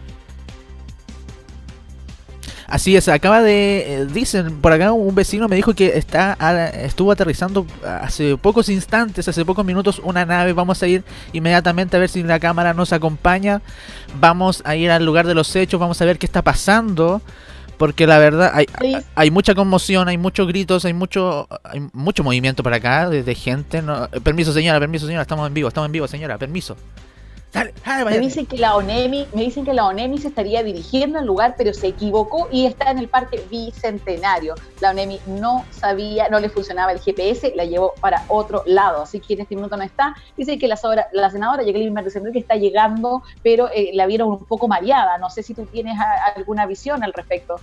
Así es, acaba de. eh, dicen, por acá un vecino me dijo que está a- estuvo aterrizando hace pocos instantes, hace pocos minutos, una nave. Vamos a ir inmediatamente a ver si la cámara nos acompaña. Vamos a ir al lugar de los hechos, vamos a ver qué está pasando. Porque la verdad, hay,
Sí.
hay mucha conmoción, hay muchos gritos, hay mucho hay mucho movimiento por acá de, de gente. no- eh, permiso, señora, permiso, señora, estamos en vivo, estamos en vivo, señora, permiso. Dale, dale,
Me dicen que la ONEMI, me dicen que la ONEMI se estaría dirigiendo al lugar, pero se equivocó y está en el Parque Bicentenario. La ONEMI no sabía, no le funcionaba el GPS, la llevó para otro lado, así que en este minuto no está. Dice que la, sobra- la senadora Jacqueline Méndez Enrique está llegando, pero eh, la vieron un poco mareada. No sé si tú tienes a- alguna visión al respecto.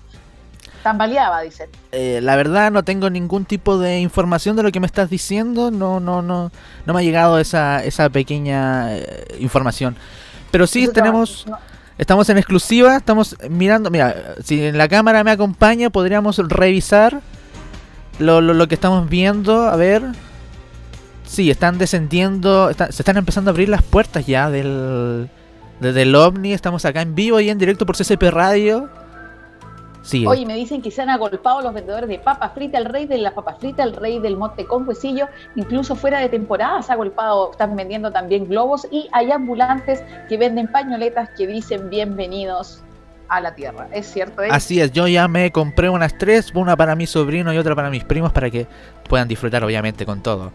Tan baleada, dicen.
Eh, la verdad no tengo ningún tipo de información de lo que me estás diciendo. No, no, no, no me ha llegado esa, esa pequeña eh, información. Pero sí
Eso
tenemos,
no-
estamos en exclusiva, estamos mirando. Mira, si en la cámara me acompaña, podríamos revisar lo, lo, lo que estamos viendo. A ver. Sí, están descendiendo, está- se están empezando a abrir las puertas ya del, de- del ovni. Estamos acá en vivo y en directo por CCP Radio. Sí,
Oye, me dicen que se han agolpado los vendedores de papas fritas, el rey de las papas fritas, el rey del mote con huesillo, incluso fuera de temporada se ha agolpado, están vendiendo también globos y hay ambulantes que venden pañoletas que dicen bienvenidos a la tierra. ¿Es cierto? eh?
Así es, yo ya me compré unas tres, una para mi sobrino y otra para mis primos para que puedan disfrutar obviamente con todo.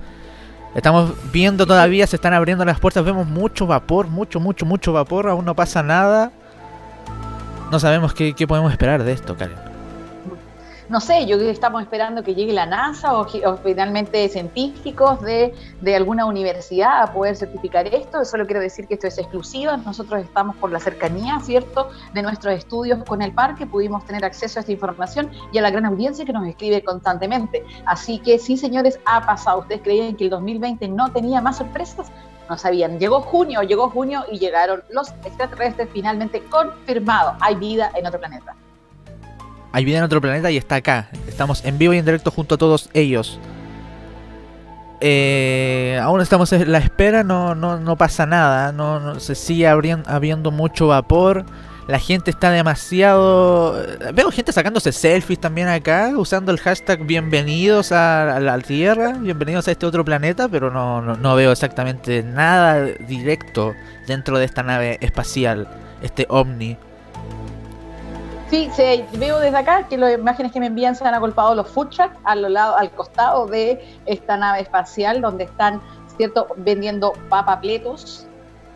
Estamos viendo todavía, se están abriendo las puertas, vemos mucho vapor, mucho, mucho, mucho vapor, aún no pasa nada. No sabemos qué, podemos esperar de esto, Karen.
no sé, yo estamos esperando que llegue la NASA o, o finalmente científicos de, de, alguna universidad a poder certificar esto. Solo quiero decir que esto es exclusiva. Nosotros estamos por la cercanía, ¿cierto?, de nuestros estudios con el parque. Pudimos tener acceso a esta información y a la gran audiencia que nos escribe constantemente. Así que sí, señores, ha pasado. ¿Ustedes creían que el 2020 no tenía más sorpresas? No sabían. Llegó junio, llegó junio y llegaron los extraterrestres finalmente confirmado. Hay vida en otro planeta.
Hay vida en otro planeta y está acá. Estamos en vivo y en directo junto a todos ellos. Eh, aún estamos en la espera, no, no, no pasa nada. No, no, se sigue habiendo, habiendo mucho vapor. La gente está demasiado. Veo gente sacándose selfies también acá, usando el hashtag bienvenidos a, la Tierra, bienvenidos a este otro planeta, pero no, no, no, veo exactamente nada directo dentro de esta nave espacial, este ovni.
Sí, se, veo desde acá que las imágenes que me envían se han agolpado los food trucks al, lado, al costado de esta nave espacial donde están, ¿cierto?, vendiendo papapletos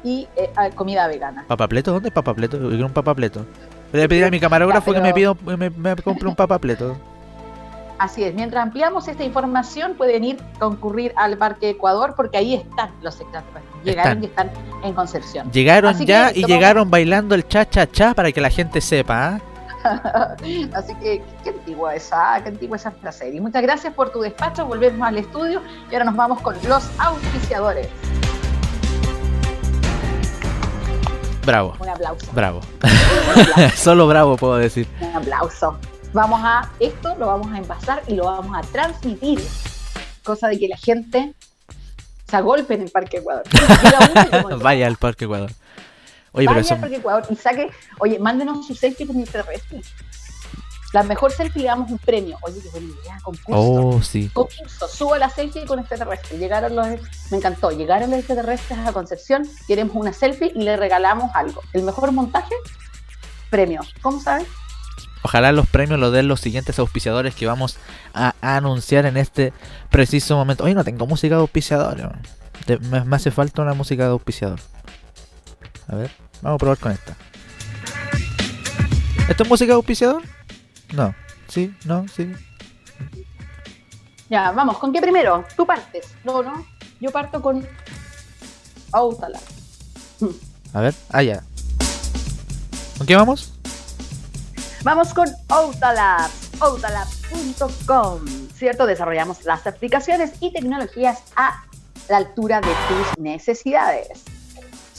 y eh, comida vegana.
¿Papapleto? ¿Dónde es papapleto? Yo quiero un papapleto. Le voy a pedir a mi camarógrafo ya, pero... que me, pido, me, me compre un papapleto.
Así es, mientras ampliamos esta información pueden ir concurrir al Parque Ecuador porque ahí están los extraterrestres. Llegaron están. y están en Concepción.
Llegaron Así ya y llegaron bailando el cha-cha-cha para que la gente sepa. ¿eh?
Así que qué antigua esa, qué antigua esa. Y muchas gracias por tu despacho. Volvemos al estudio y ahora nos vamos con los auspiciadores.
Bravo.
Un aplauso.
Bravo. Un aplauso. Solo bravo puedo decir.
Un aplauso. Vamos a esto, lo vamos a envasar y lo vamos a transmitir. Cosa de que la gente se agolpe en el Parque Ecuador.
Vaya al Parque Ecuador. Oye,
Vaya
pero eso...
al Parque Ecuador y saque, oye, mándenos su selfie con el terrestre. La mejor selfie le damos un premio. Oye, qué buena idea, concurso.
Oh, sí.
Concurso, subo la selfie con extraterrestre. Llegaron los, me encantó, llegaron los extraterrestres a Concepción, queremos una selfie y le regalamos algo. El mejor montaje, premio. ¿Cómo sabes?
Ojalá los premios los den los siguientes auspiciadores que vamos a anunciar en este preciso momento. Hoy no tengo música de auspiciador. Me, me hace falta una música de auspiciador. A ver, vamos a probar con esta. ¿Esto es música de auspiciador? No. ¿Sí? ¿No? ¿Sí?
Ya, vamos, ¿con qué primero? Tú partes. No, no. Yo parto con Outala.
A ver, ah, ya. ¿Con qué vamos?
Vamos con Outalabs, outalabs.com, ¿cierto? Desarrollamos las aplicaciones y tecnologías a la altura de tus necesidades.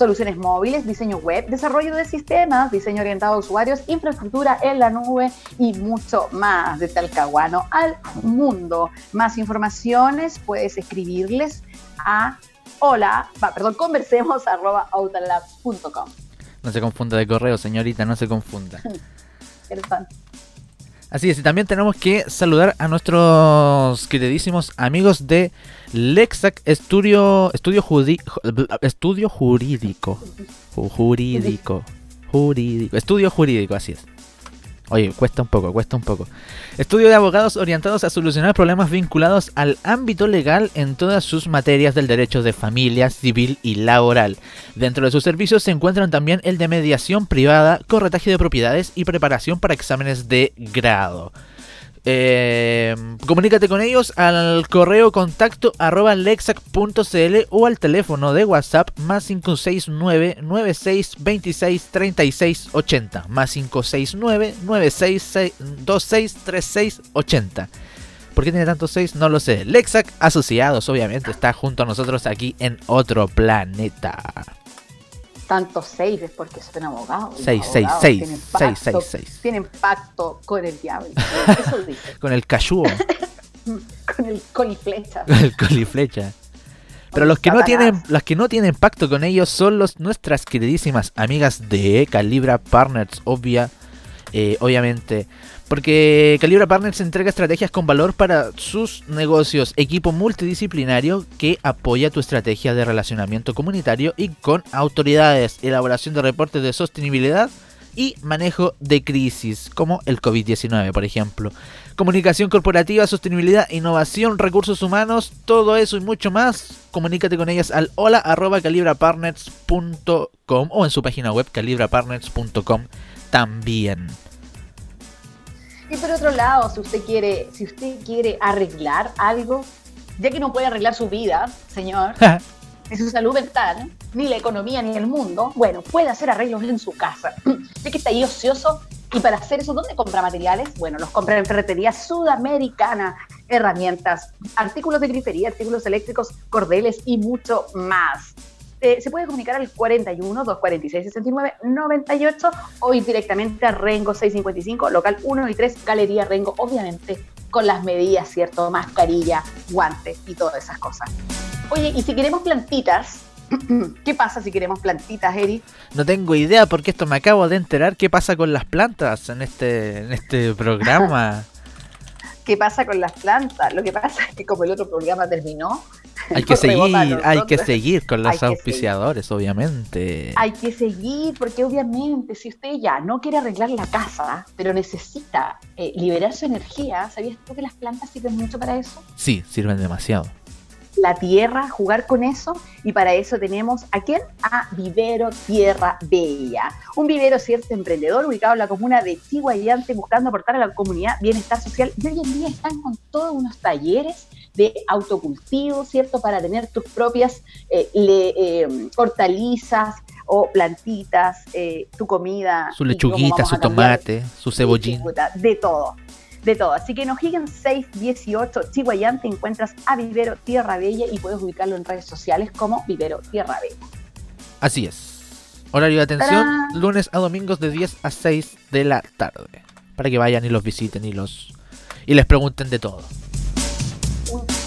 Soluciones móviles, diseño web, desarrollo de sistemas, diseño orientado a usuarios, infraestructura en la nube y mucho más de Talcahuano al mundo. Más informaciones puedes escribirles a hola, perdón, conversemos arroba outalabs.com.
No se confunda de correo, señorita, no se confunda.
Fan.
Así es, y también tenemos que saludar a nuestros queridísimos amigos de Lexac Estudio, estudio, Jurídico. Jurídico. Jurídico. Estudio Jurídico, así es. Oye, cuesta un poco, cuesta un poco. Estudio de abogados orientados a solucionar problemas vinculados al ámbito legal en todas sus materias del derecho de familia, civil y laboral. Dentro de sus servicios se encuentran también el de mediación privada, corretaje de propiedades y preparación para exámenes de grado. Eh, comunícate con ellos al correo contacto arroba lexac.cl o al teléfono de WhatsApp más 569 96 26 36 80 más 569 96 26 36 80 ¿Por qué tiene tantos 6? No lo sé. Lexac Asociados, obviamente, está junto a nosotros aquí en otro planeta.
Tantos 6 es porque son abogados.
6, 6, 6. 6, 6, 6.
Tienen pacto con el diablo. Eso dice.
con el cayúo.
con el coliflecha.
Con el coliflecha. Pero los que, no tienen, los que no tienen pacto con ellos son los, nuestras queridísimas amigas de Calibra Partners, obvia eh, obviamente. Porque Calibra Partners entrega estrategias con valor para sus negocios, equipo multidisciplinario que apoya tu estrategia de relacionamiento comunitario y con autoridades, elaboración de reportes de sostenibilidad y manejo de crisis, como el COVID-19, por ejemplo. Comunicación corporativa, sostenibilidad, innovación, recursos humanos, todo eso y mucho más. Comunícate con ellas al hola arroba calibrapartners.com o en su página web calibrapartners.com también.
Y por otro lado, si usted quiere, si usted quiere arreglar algo, ya que no puede arreglar su vida, señor, ni su salud mental, ni la economía, ni el mundo, bueno, puede hacer arreglos en su casa. Ya que está ahí ocioso, y para hacer eso, ¿dónde compra materiales? Bueno, los compra en Ferretería Sudamericana, herramientas, artículos de grifería, artículos eléctricos, cordeles y mucho más. Eh, se puede comunicar al 41 246 69 98 o ir directamente a Rengo 655, local 1 y 3, Galería Rengo, obviamente con las medidas, ¿cierto? Mascarilla, guantes y todas esas cosas. Oye, y si queremos plantitas, ¿qué pasa si queremos plantitas, Eri?
No tengo idea porque esto me acabo de enterar qué pasa con las plantas en este, en este programa.
¿Qué pasa con las plantas? Lo que pasa es que como el otro programa terminó,
hay que seguir, hay que seguir con los auspiciadores, obviamente.
Hay que seguir, porque obviamente si usted ya no quiere arreglar la casa, pero necesita eh, liberar su energía, ¿sabías tú que las plantas sirven mucho para eso?
Sí, sirven demasiado
la tierra, jugar con eso. Y para eso tenemos a quién? A Vivero Tierra Bella. Un vivero, cierto, emprendedor ubicado en la comuna de Chihuayante, buscando aportar a la comunidad bienestar social. Y hoy en día están con todos unos talleres de autocultivo, ¿cierto? Para tener tus propias eh, eh, hortalizas o plantitas, eh, tu comida.
Su lechuguita, su tomate, su cebollín.
De todo de todo. Así que en O'Higgins 618 Chihuayán te encuentras a Vivero Tierra Bella y puedes ubicarlo en redes sociales como Vivero Tierra Bella.
Así es. Horario de atención, lunes a domingos de 10 a 6 de la tarde. Para que vayan y los visiten y los y les pregunten de todo.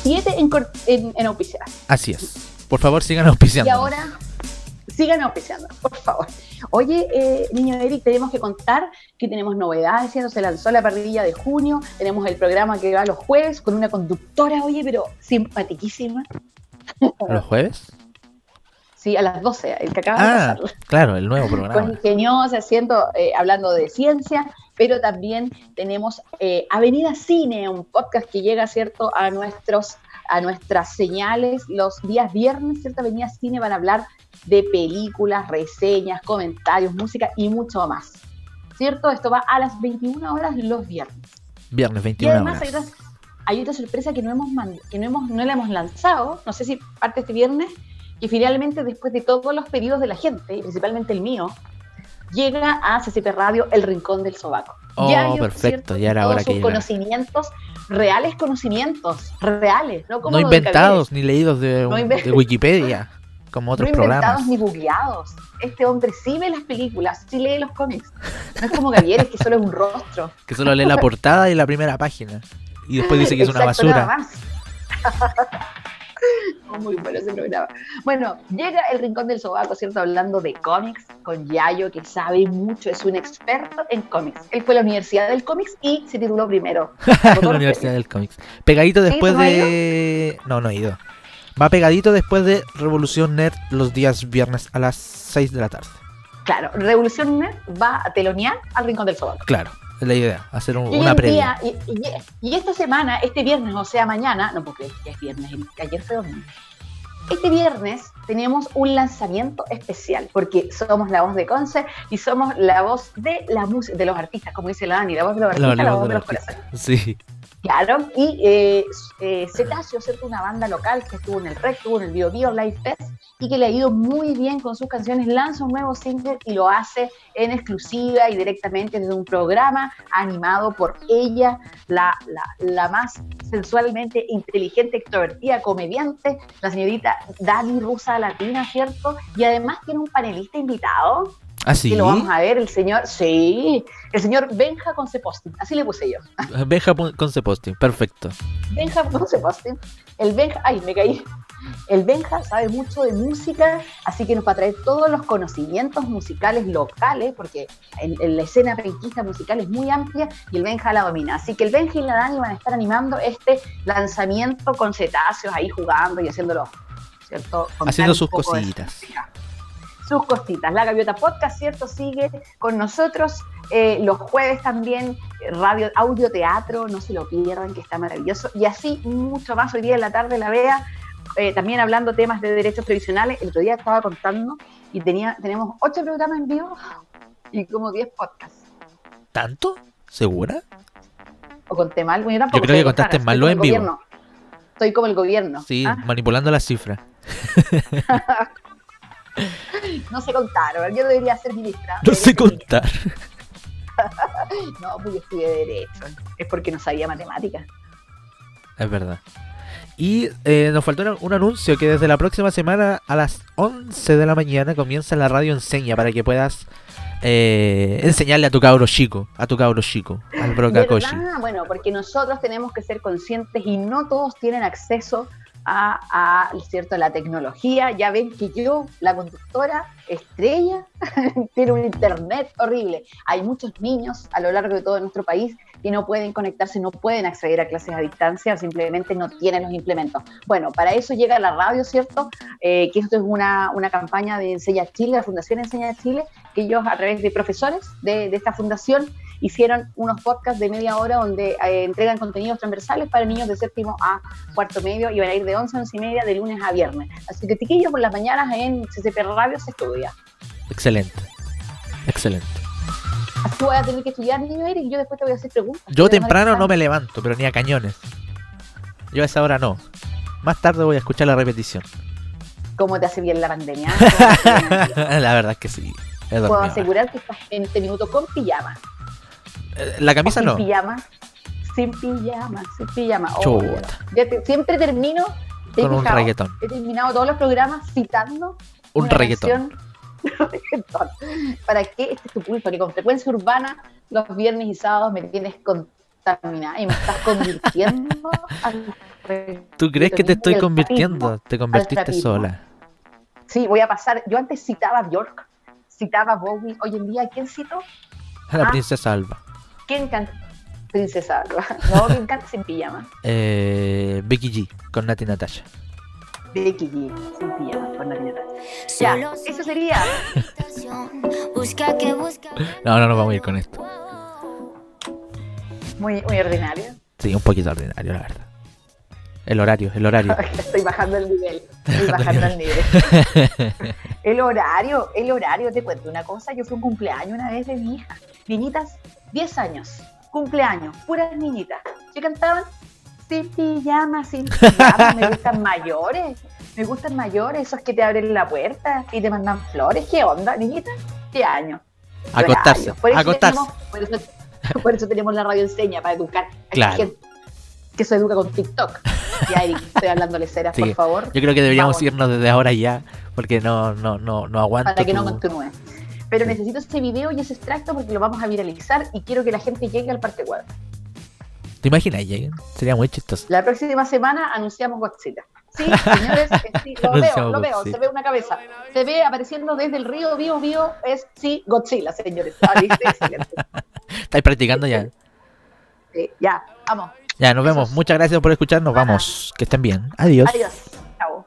7 en, en, en
Así es. Por favor, sigan auspiciando.
Y ahora, sigan auspiciando, por favor. Oye, eh, niño Eric, tenemos que contar que tenemos novedades, ya se lanzó la parrilla de junio, tenemos el programa que va los jueves con una conductora, oye, pero simpatiquísima.
¿Los jueves?
Sí, a las 12, el que acaba de ah, pasar.
Claro, el nuevo programa.
Con ingeniosa, haciendo, eh, hablando de ciencia, pero también tenemos eh, Avenida Cine, un podcast que llega, ¿cierto?, a nuestros a nuestras señales los días viernes, ¿cierto? Avenida Cine van a hablar de películas, reseñas, comentarios, música y mucho más. ¿Cierto? Esto va a las 21 horas los viernes.
Viernes 21
y además
horas.
Hay, otra, sorpresa que no hemos que no hemos no la hemos lanzado, no sé si parte este viernes, que finalmente después de todos los pedidos de la gente, y principalmente el mío, llega a CCP Radio El Rincón del Sobaco.
Oh, perfecto, ya era hora que
conocimientos, reales conocimientos, reales, no
como inventados ni leídos de, de Wikipedia como otros no programas.
ni bugueados. Este hombre sí ve las películas, sí lee los cómics. No es como Gabriel, que solo es un rostro.
Que solo lee la portada y la primera página. Y después dice que es una basura.
Muy bueno ese programa. Bueno, llega el Rincón del Sobaco, ¿cierto? Hablando de cómics con Yayo, que sabe mucho, es un experto en cómics. Él fue a la Universidad del Cómics y se tituló primero.
la Universidad del Cómics. Pegadito después de... No, no he ido. Va pegadito después de Revolución Nerd los días viernes a las 6 de la tarde.
Claro, Revolución Nerd va a telonear al Rincón del Sobaco.
Claro, es la idea, hacer una previa.
y, esta semana, este viernes, o sea, mañana, no porque ya es viernes, ayer fue domingo. Este viernes tenemos un lanzamiento especial porque somos la voz de Conce y somos la voz de la música de los artistas, como dice la Dani, la voz de los artistas, la, voz de, los corazones.
Sí.
Claro, y eh, eh, Cetáceo, ¿cierto? Una banda local que estuvo en el REC, estuvo en el Bio Bio Live Fest y que le ha ido muy bien con sus canciones, lanza un nuevo single y lo hace en exclusiva y directamente desde un programa animado por ella, la, la, la más sensualmente inteligente, extrovertida, comediante, la señorita Dani Rusa Latina, ¿cierto? Y además tiene un panelista invitado
¿Ah, sí?
lo vamos a ver, el señor, sí, el señor Benja Conceposting, así le puse yo.
Benja Conceposting, perfecto.
Benja Conceposting, el Benja, ay, me caí. El Benja sabe mucho de música, así que nos va a traer todos los conocimientos musicales locales, porque en, la escena penquista musical es muy amplia y el Benja la domina. Así que el Benja y la Dani van a estar animando este lanzamiento con cetáceos ahí jugando y haciéndolo, ¿cierto?
Haciendo sus cositas
sus cositas. La Gaviota Podcast, ¿cierto? Sigue con nosotros. Eh, los jueves también, radio, audio teatro, no se lo pierdan, que está maravilloso. Y así mucho más hoy día en la tarde la vea. Eh, también hablando temas de derechos previsionales. El otro día estaba contando y tenía, tenemos ocho programas en vivo y como diez podcasts.
¿Tanto? ¿Segura?
O conté mal.
Yo, yo creo que contaste mal lo en vivo.
Estoy como el gobierno.
Sí, ¿ah? manipulando las cifras.
no sé contar, yo debería ser ministra.
No sé contar.
no, yo estudié Derecho. Es porque no sabía matemáticas.
Es verdad. Y eh, nos faltó un anuncio que desde la próxima semana a las 11 de la mañana comienza la radio enseña para que puedas eh, enseñarle a tu cabro chico, a tu cabro chico, al brocacochi.
Bueno, porque nosotros tenemos que ser conscientes y no todos tienen acceso a, ¿cierto? la tecnología. Ya ven que yo, la conductora estrella, tiene un internet horrible. Hay muchos niños a lo largo de todo nuestro país que no pueden conectarse, no pueden acceder a clases a distancia, simplemente no tienen los implementos. Bueno, para eso llega la radio, ¿cierto? Eh, que esto es una, una, campaña de Enseña Chile, la Fundación Enseña Chile, que ellos a través de profesores de, de esta fundación hicieron unos podcasts de media hora donde eh, entregan contenidos transversales para niños de séptimo a cuarto medio y van a ir de 11 a 11 y media de lunes a viernes. Así que tiquillos por las mañanas en CCP Radio se estudia.
Excelente, excelente.
Así voy a tener que estudiar, niño Eric, y yo después te voy a hacer preguntas.
Yo temprano no me levanto, pero ni a cañones. Yo a esa hora no. Más tarde voy a escuchar la repetición.
¿Cómo te hace bien la pandemia?
la verdad es que sí.
Puedo asegurar que estás en este minuto con pijama.
Eh, la camisa no.
Sin pijama. Sin pijama, sin pijama. Oh, siempre termino.
Con un reggaetón.
He terminado todos los programas citando.
Un reggaetón.
¿Para qué? Este es tu pulso, que con frecuencia urbana los viernes y sábados me tienes contaminada y me estás convirtiendo
¿Tú crees que te estoy convirtiendo? Te convertiste sola.
Sí, voy a pasar. Yo antes citaba a Bjork, citaba a Bowie. Hoy en día, ¿quién cito?
A la ah. princesa Alba.
¿Quién canta? Princesa Alba. No, ¿quién canta sin pijama?
Eh, Becky G, con Nati Natasha.
Becky G, sin pijama, con Nati Natasha. Ya, eso sería.
no, no, no vamos a ir con esto.
Muy, muy ordinario.
Sí, un poquito ordinario, la verdad. El horario, el horario.
Estoy bajando el nivel. Estoy bajando el nivel. el horario, el horario, te cuento una cosa. Yo fui un cumpleaños una vez de mi hija. Niñitas 10 años, cumpleaños, puras niñitas. ¿Qué cantaban? Sin pijama, sin pijama, me gustan mayores, me gustan mayores, esos que te abren la puerta y te mandan flores. ¿Qué onda, niñitas? ¿Qué año?
Acostarse, por eso acostarse.
Tenemos, por, eso, tenemos la radio enseña, para educar a la gente que se educa con TikTok. Ya, Eric, estoy hablándole ceras, por favor.
Yo creo que deberíamos irnos desde ahora ya, porque no, no, no, no aguanto.
Para que no continúe pero necesito ese video y ese extracto porque lo vamos a viralizar y quiero que la gente llegue al parque web.
¿Te imaginas lleguen? Sería muy chistoso.
La próxima semana anunciamos Godzilla. Sí, señores, sí, lo veo, lo veo, se ve una cabeza. Se ve apareciendo desde el río Bio Bio, es sí, Godzilla, señores. Ah,
¿Estáis practicando ya?
Sí, ya, vamos.
Ya, nos vemos. Muchas gracias por escucharnos. Vamos, que estén bien. Adiós.
Adiós. Chao.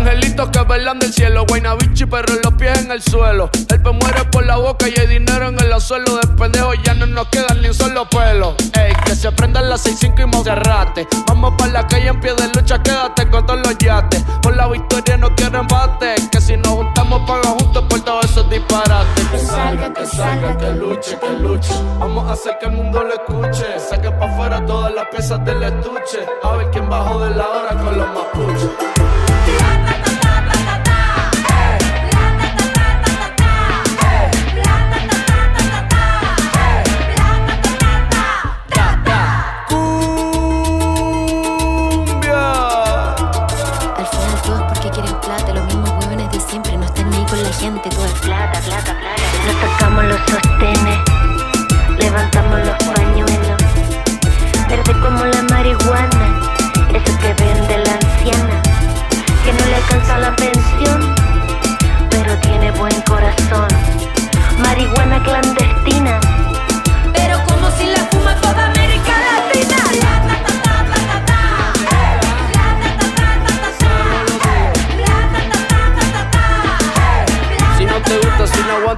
Angelitos que velan del cielo, Guaynabichi, pero los pies en el suelo. El pe muere por la boca y hay dinero en el suelo. De pendejo ya no nos quedan ni un solo pelo. Ey, que se prendan las 6-5 y Monserrate. Vamos para la calle en pie de lucha, quédate con todos los yates. Por la victoria no quiero empate. Que si nos juntamos, paga juntos por todos esos disparates. Que salga, que salga, que luche, que luche. Vamos a hacer que el mundo lo escuche. Saque pa' afuera todas las piezas del estuche. A ver quién bajó de la hora con los mapuches.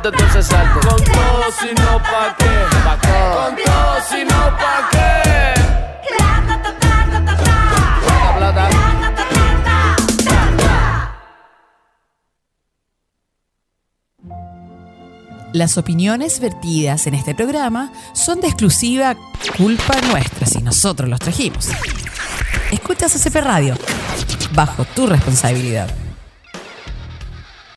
Entonces salte. Con todo, si no, pa' qué. Con todo, si no, pa' qué. Plata, plata.
Las opiniones vertidas en este programa son de exclusiva culpa nuestra si nosotros los trajimos. Escuchas CP Radio, bajo tu responsabilidad.